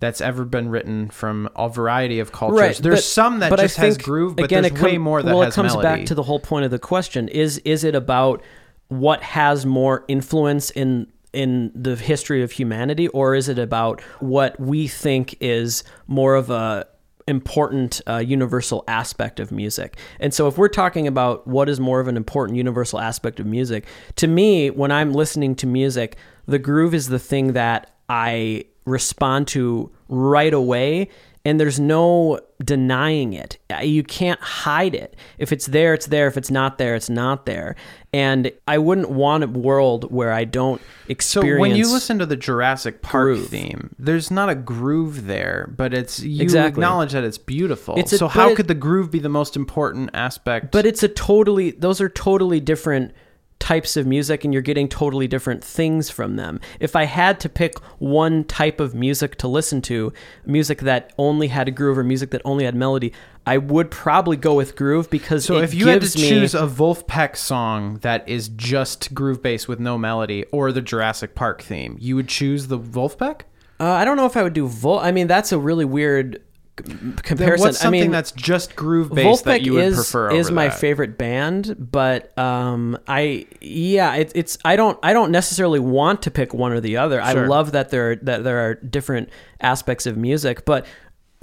that's ever been written from a variety of cultures, Right, there's but- some that just has groove, but again, there's com- way more that well, has it comes melody. back to the whole point of the question: is is it about what has more influence in in the history of humanity, or is it about what we think is more of a important uh, universal aspect of music. And so if we're talking about what is more of an important universal aspect of music, to me when I'm listening to music, the groove is the thing that I respond to right away and there's no denying it. You can't hide it. If it's there, it's there. If it's not there, it's not there. And I wouldn't want a world where I don't experience. So when you listen to the Jurassic Park groove. theme, there's not a groove there, but it's you Exactly. acknowledge that it's beautiful. It's a- so how could the groove be the most important aspect? But it's a totally those are totally different types of music and you're getting totally different things from them. If I had to pick one type of music to listen to, music that only had a groove or music that only had melody, I would probably go with groove because so if you had to choose a Vulfpeck song that is just groove based with no melody, or the Jurassic Park theme, you would choose the Vulfpeck. uh, I don't know if I would do Vol I mean that's a really weird Then comparison. what's something I mean that's just groove based that you would is prefer? is over my that? favorite band, but um, I yeah, it, it's I don't I don't necessarily want to pick one or the other. I love that there that there are different aspects of music, but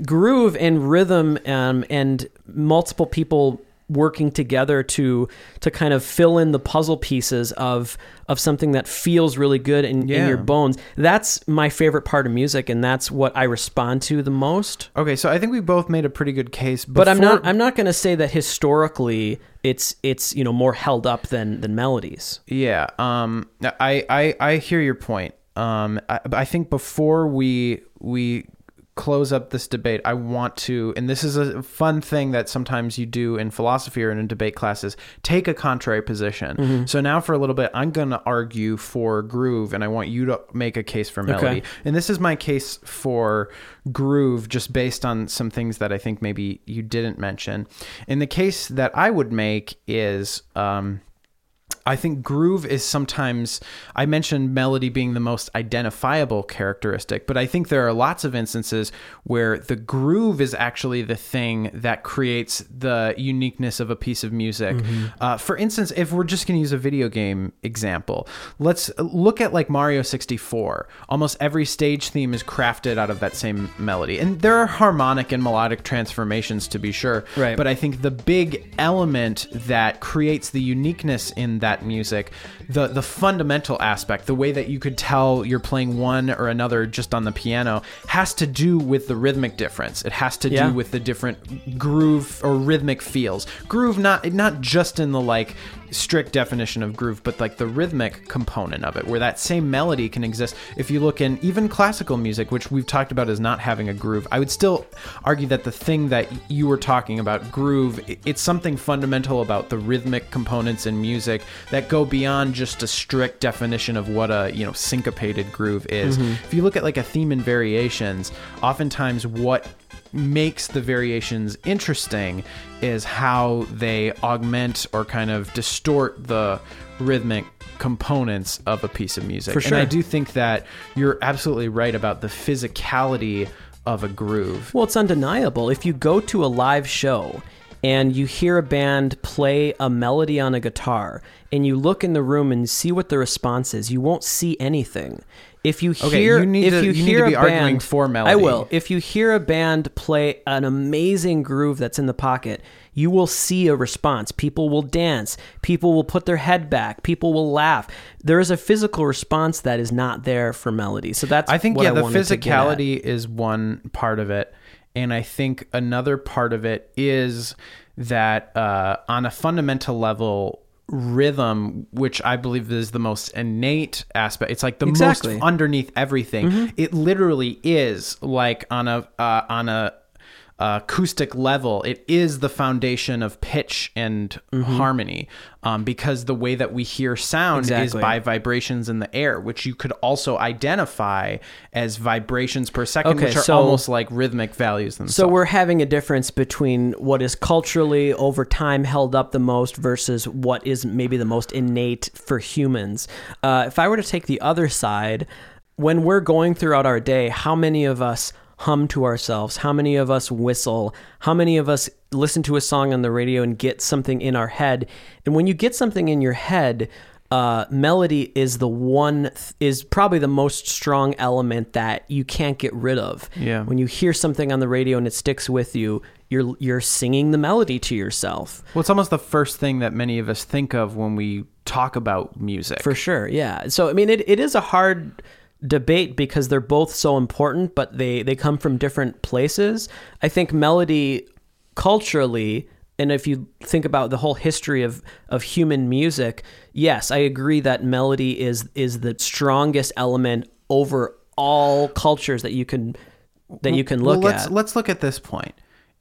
groove and rhythm um, and multiple people working together to to kind of fill in the puzzle pieces of of something that feels really good in, in your bones. That's my favorite part of music, and that's what I respond to the most. Okay, so I think we both made a pretty good case. But I'm not I'm not going to say that historically it's it's you know more held up than than melodies. Yeah, um, I, I I hear your point. Um, I, I think before we we close up this debate, I want to, and this is a fun thing that sometimes you do in philosophy or in debate classes, take a contrary position. So now for a little bit, I'm going to argue for groove, and I want you to make a case for melody. Okay. And this is my case for groove, just based on some things that I think maybe you didn't mention. And the case that I would make is. Um, I think groove is sometimes I mentioned melody being the most identifiable characteristic, but I think there are lots of instances where the groove is actually the thing that creates the uniqueness of a piece of music. Uh, for instance, if we're just going to use a video game example, let's look at like Mario 64. Almost every stage theme is crafted out of that same melody. And there are harmonic and melodic transformations to be sure. Right. But I think the big element that creates the uniqueness in that music, the the fundamental aspect, the way that you could tell you're playing one or another just on the piano, has to do with the rhythmic difference. It has to Yeah. do with the different groove or rhythmic feels. Groove not not just in the like strict definition of groove, but like the rhythmic component of it, where that same melody can exist. If you look in even classical music, which we've talked about as not having a groove, I would still argue that the thing that you were talking about, groove, it's something fundamental about the rhythmic components in music that go beyond just a strict definition of what a you know syncopated groove is. Mm-hmm. If you look at like a theme and variations, oftentimes what makes the variations interesting is how they augment or kind of distort the rhythmic components of a piece of music. For And I do think that you're absolutely right about the physicality of a groove. Well, it's undeniable. If you go to a live show and you hear a band play a melody on a guitar and you look in the room and see what the response is, you won't see anything. If you Okay, hear, you need if to- you you hear a band, for I will. If you hear a band play an amazing groove that's in the pocket, you will see a response. People will dance. People will put their head back. People will laugh. There is a physical response that is not there for melody. So that's I think yeah, I the wanted to get at. physicality is one part of it, and I think another part of it is that uh, on a fundamental level, rhythm, which I believe is the most innate aspect. It's like the Exactly. most underneath everything. It literally is like on a uh, on a acoustic level, it is the foundation of pitch and harmony, um, because the way that we hear sound is by vibrations in the air, which you could also identify as vibrations per second, Okay, which are so- almost like rhythmic values themselves. So we're having a difference between what is culturally over time held up the most versus what is maybe the most innate for humans. Uh, if I were to take the other side, when we're going throughout our day, how many of us hum to ourselves? How many of us whistle? How many of us listen to a song on the radio and get something in our head? And when you get something in your head, uh, melody is the one th- is probably the most strong element that you can't get rid of. Yeah. When you hear something on the radio and it sticks with you, you're you're singing the melody to yourself. well, it's almost the first thing that many of us think of when we talk about music. For sure, yeah. So I mean, it, it is a hard debate because they're both so important, but they they come from different places. I think melody culturally, and if you think about the whole history of of human music, yes, I agree that melody is is the strongest element over all cultures that you can that you can look well, let's at. let's look at this point.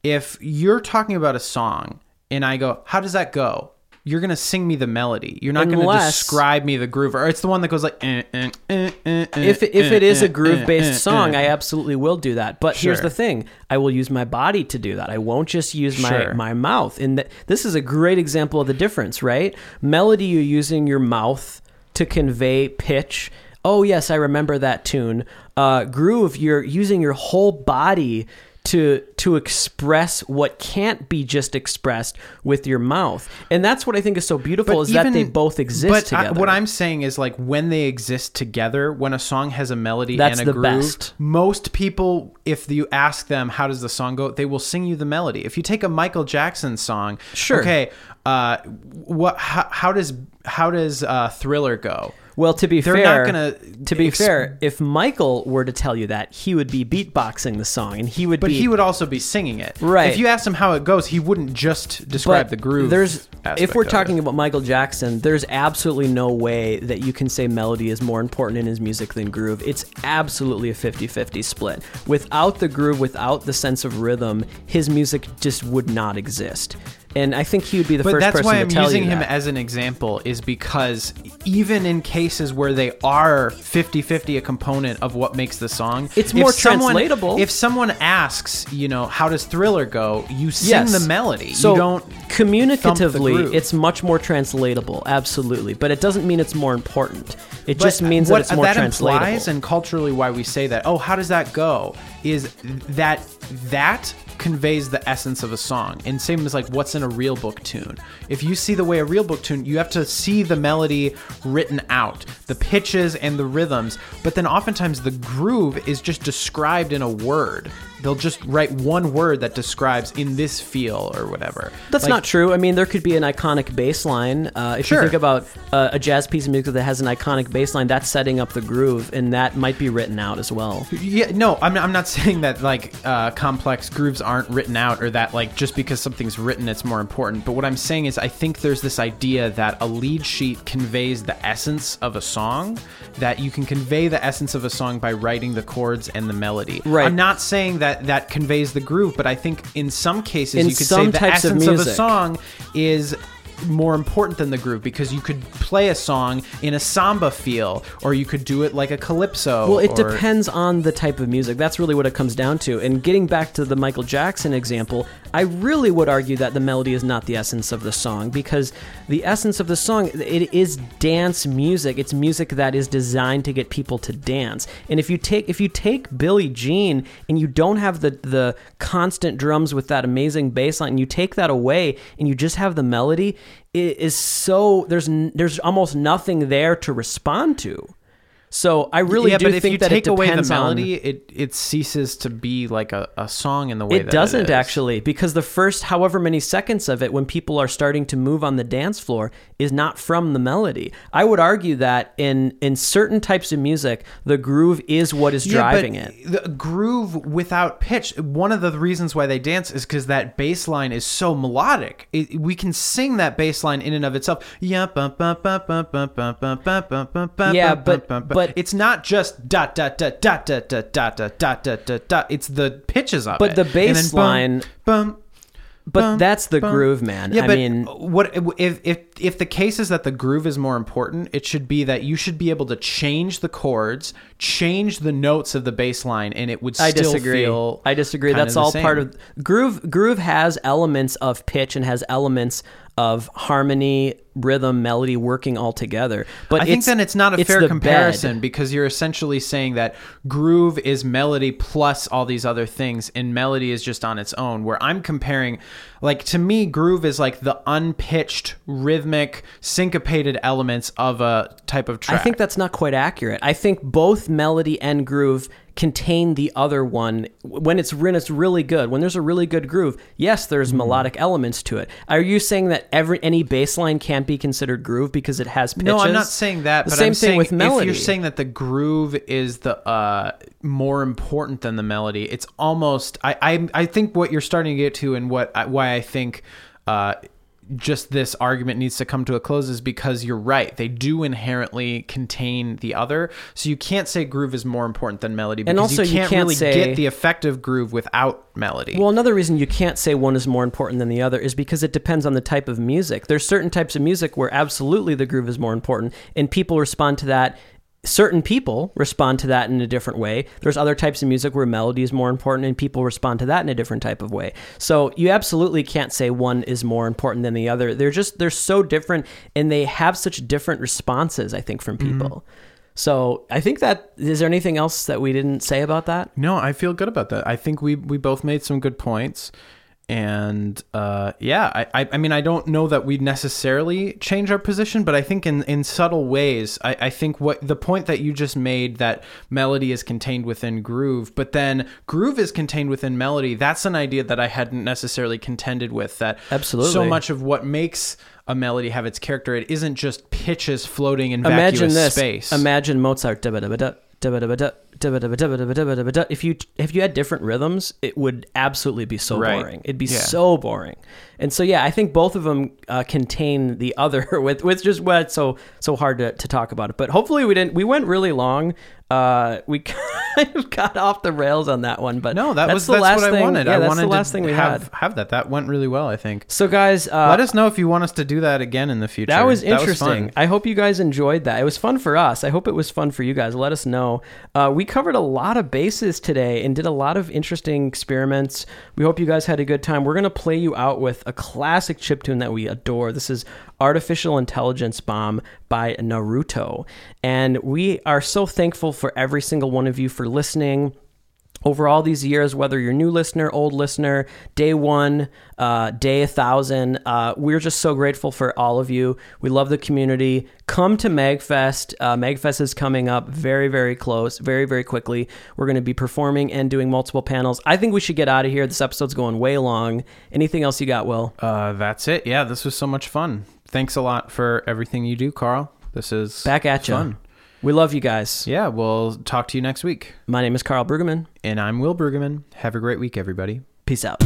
If you're talking about a song and I go, "How does that go?" You're gonna sing me the melody. You're not gonna describe me the groove, or it's the one that goes like. eh, eh, eh, eh, eh, if if eh, it is eh, a groove eh, based eh, song, eh. I absolutely will do that. But here's the thing: I will use my body to do that. I won't just use my Sure. my mouth. And th- this is a great example of the difference, right? Melody, you're using your mouth to convey pitch. Oh yes, I remember that tune. Uh, groove, you're using your whole body to to express what can't be just expressed with your mouth. And that's what I think is so beautiful But is that they both exist but I- together. what I'm saying is like when they exist together, when a song has a melody That's and a the groove, best. most people, if you ask them how does the song go, they will sing you the melody. If you take a Michael Jackson song, Sure. okay, uh, what how, how does how does uh, Thriller go? Well, to be They're fair, not gonna to be ex- fair, if Michael were to tell you that, he would be beatboxing the song, and he would But be. he would also be singing it. Right. If you asked him how it goes, he wouldn't just describe the groove. There's, if we're of it. talking about Michael Jackson, there's absolutely no way that you can say melody is more important in his music than groove. It's absolutely a 50-50 split. Without the groove, without the sense of rhythm, his music just would not exist. And I think he would be the But first that's person why to I'm using him as an example, is because even in cases where they are 50 50 a component of what makes the song, It's more someone- translatable. If someone asks, you know, how does Thriller go, you sing Yes. the melody. So you don't. communicatively, it's much more translatable, absolutely. But it doesn't mean it's more important. It But just means what that it's more that translatable. implies, and culturally why we say that, oh, how does that go? Is that that conveys the essence of a song. And same as like what's in a real book tune. If you see the way a real book tune, you have to see the melody written out, the pitches and the rhythms, but then oftentimes the groove is just described in a word. They'll just write one word that describes in this feel or whatever. That's Like, not true. I mean, there could be an iconic bass line. Uh, if Sure. you think about uh, a jazz piece of music that has an iconic bass line, that's setting up the groove, and that might be written out as well. Yeah, no, I'm, I'm not saying that like uh, complex grooves aren't written out or that like just because something's written it's more important. But what I'm saying is I think there's this idea that a lead sheet conveys the essence of a song, that you can convey the essence of a song by writing the chords and the melody. Right. I'm not saying that that conveys the groove, but I think in some cases In you could say the types of essence of, a song is more important than the groove because you could play a song in a samba feel or you could do it like a calypso Well, it or- depends on the type of music. That's really what it comes down to. And getting back to the Michael Jackson example, I really would argue that the melody is not the essence of the song because the essence of the song it is dance music. It's music that is designed to get people to dance. And if you take if you take Billie Jean and you don't have the the constant drums with that amazing bass line, and you take that away and you just have the melody, is so there's there's almost nothing there to respond to. So I really yeah, do but think if you that take it away the melody, on, it it ceases to be like a, a song in the way it doesn't actually because the first however many seconds of it when people are starting to move on the dance floor is not from the melody. I would argue that in in certain types of music, the groove is what is driving yeah, it. The groove without pitch. One of the reasons why they dance is because that bass line is so melodic. It, we can sing that bass line in and of itself. Yeah, but, but but- it's not just dot dot dot dot dot dot dot dot dot dot dot dot. It's the pitches of But it. the And then bass line- bum. But bum, that's the bum. groove, man. Yeah, I but mean, what if if if the case is that the groove is more important? It should be that you should be able to change the chords, change the notes of the bass line, and it would still I disagree. feel. I disagree. That's the all part of groove. Groove has elements of pitch and has elements of harmony, rhythm, melody working all together. But I think then it's not a it's fair comparison bed. because you're essentially saying that groove is melody plus all these other things, and melody is just on its own. Where I'm comparing, like to me, groove is like the unpitched, rhythmic, syncopated elements of a type of track. I think that's not quite accurate. I think both melody and groove contain the other one when it's when it's really good. When there's a really good groove, yes, there's melodic elements to it. Are you saying that every any bass line can't be considered groove because it has pitches? No, I'm not saying that. The but same I'm thing saying with melody. If you're saying that the groove is the uh, more important than the melody, it's almost. I, I I think what you're starting to get to, and what I, why I think. Uh, just this argument needs to come to a close is because you're right. They do inherently contain the other, so you can't say groove is more important than melody. Because And also you you can't, can't really say- get the effective groove without melody. Well, another reason you can't say one is more important than the other is because it depends on the type of music. There's certain types of music where absolutely the groove is more important, and people respond to that. Certain people respond to that in a different way. There's other types of music where melody is more important, and people respond to that in a different type of way. So you absolutely can't say one is more important than the other. They're just they're so different, and they have such different responses. I think from mm-hmm. people. So I think that is there anything else that we didn't say about that? No, I feel good about that. I think we we both made some good points. And uh, yeah, I, I, mean, I don't know that we necessarily change our position, but I think in, in subtle ways, I, I think what the point that you just made that melody is contained within groove, but then groove is contained within melody. That's an idea that I hadn't necessarily contended with. That Absolutely. so much of what makes a melody have its character, it isn't just pitches floating in Imagine vacuous this. space. Imagine Mozart. da-ba-da-ba-da, da-ba-da-ba-da. If you if you had different rhythms, it would absolutely be so Right. boring. It'd be Yeah. so boring. And so yeah, I think both of them uh, contain the other with with just what it's so so hard to, to talk about it. But hopefully we didn't. We went really long. Uh, we kind of got off the rails on that one. But no, that that's was the that's last what thing. I wanted. Yeah, I that's wanted the last to thing we have had. have that. That went really well, I think. So guys, uh, Let us know if you want us to do that again in the future. That was interesting. fun. I hope you guys enjoyed that. It was fun for us. I hope it was fun for you guys. Let us know. Uh, we covered a lot of bases today and did a lot of interesting experiments. We hope you guys had a good time. We're going to play you out with a classic chiptune that we adore. This is Artificial Intelligence Bomb by Naruto. And we are so thankful for every single one of you for listening over all these years, whether you're new listener, old listener, day one, uh, day a thousand, uh, we're just so grateful for all of you. We love the community. Come to Magfest. Uh, Magfest is coming up very, very close, very, very quickly. We're going to be performing and doing multiple panels. I think we should get out of here. This episode's going way long. Anything else you got, Will? Uh, that's it. Yeah, this was so much fun. Thanks a lot for everything you do, Karl. This is Back at you. fun. We love you guys. Yeah, we'll talk to you next week. My name is Karl Brueggemann. And I'm Will Brueggemann. Have a great week, everybody. Peace out.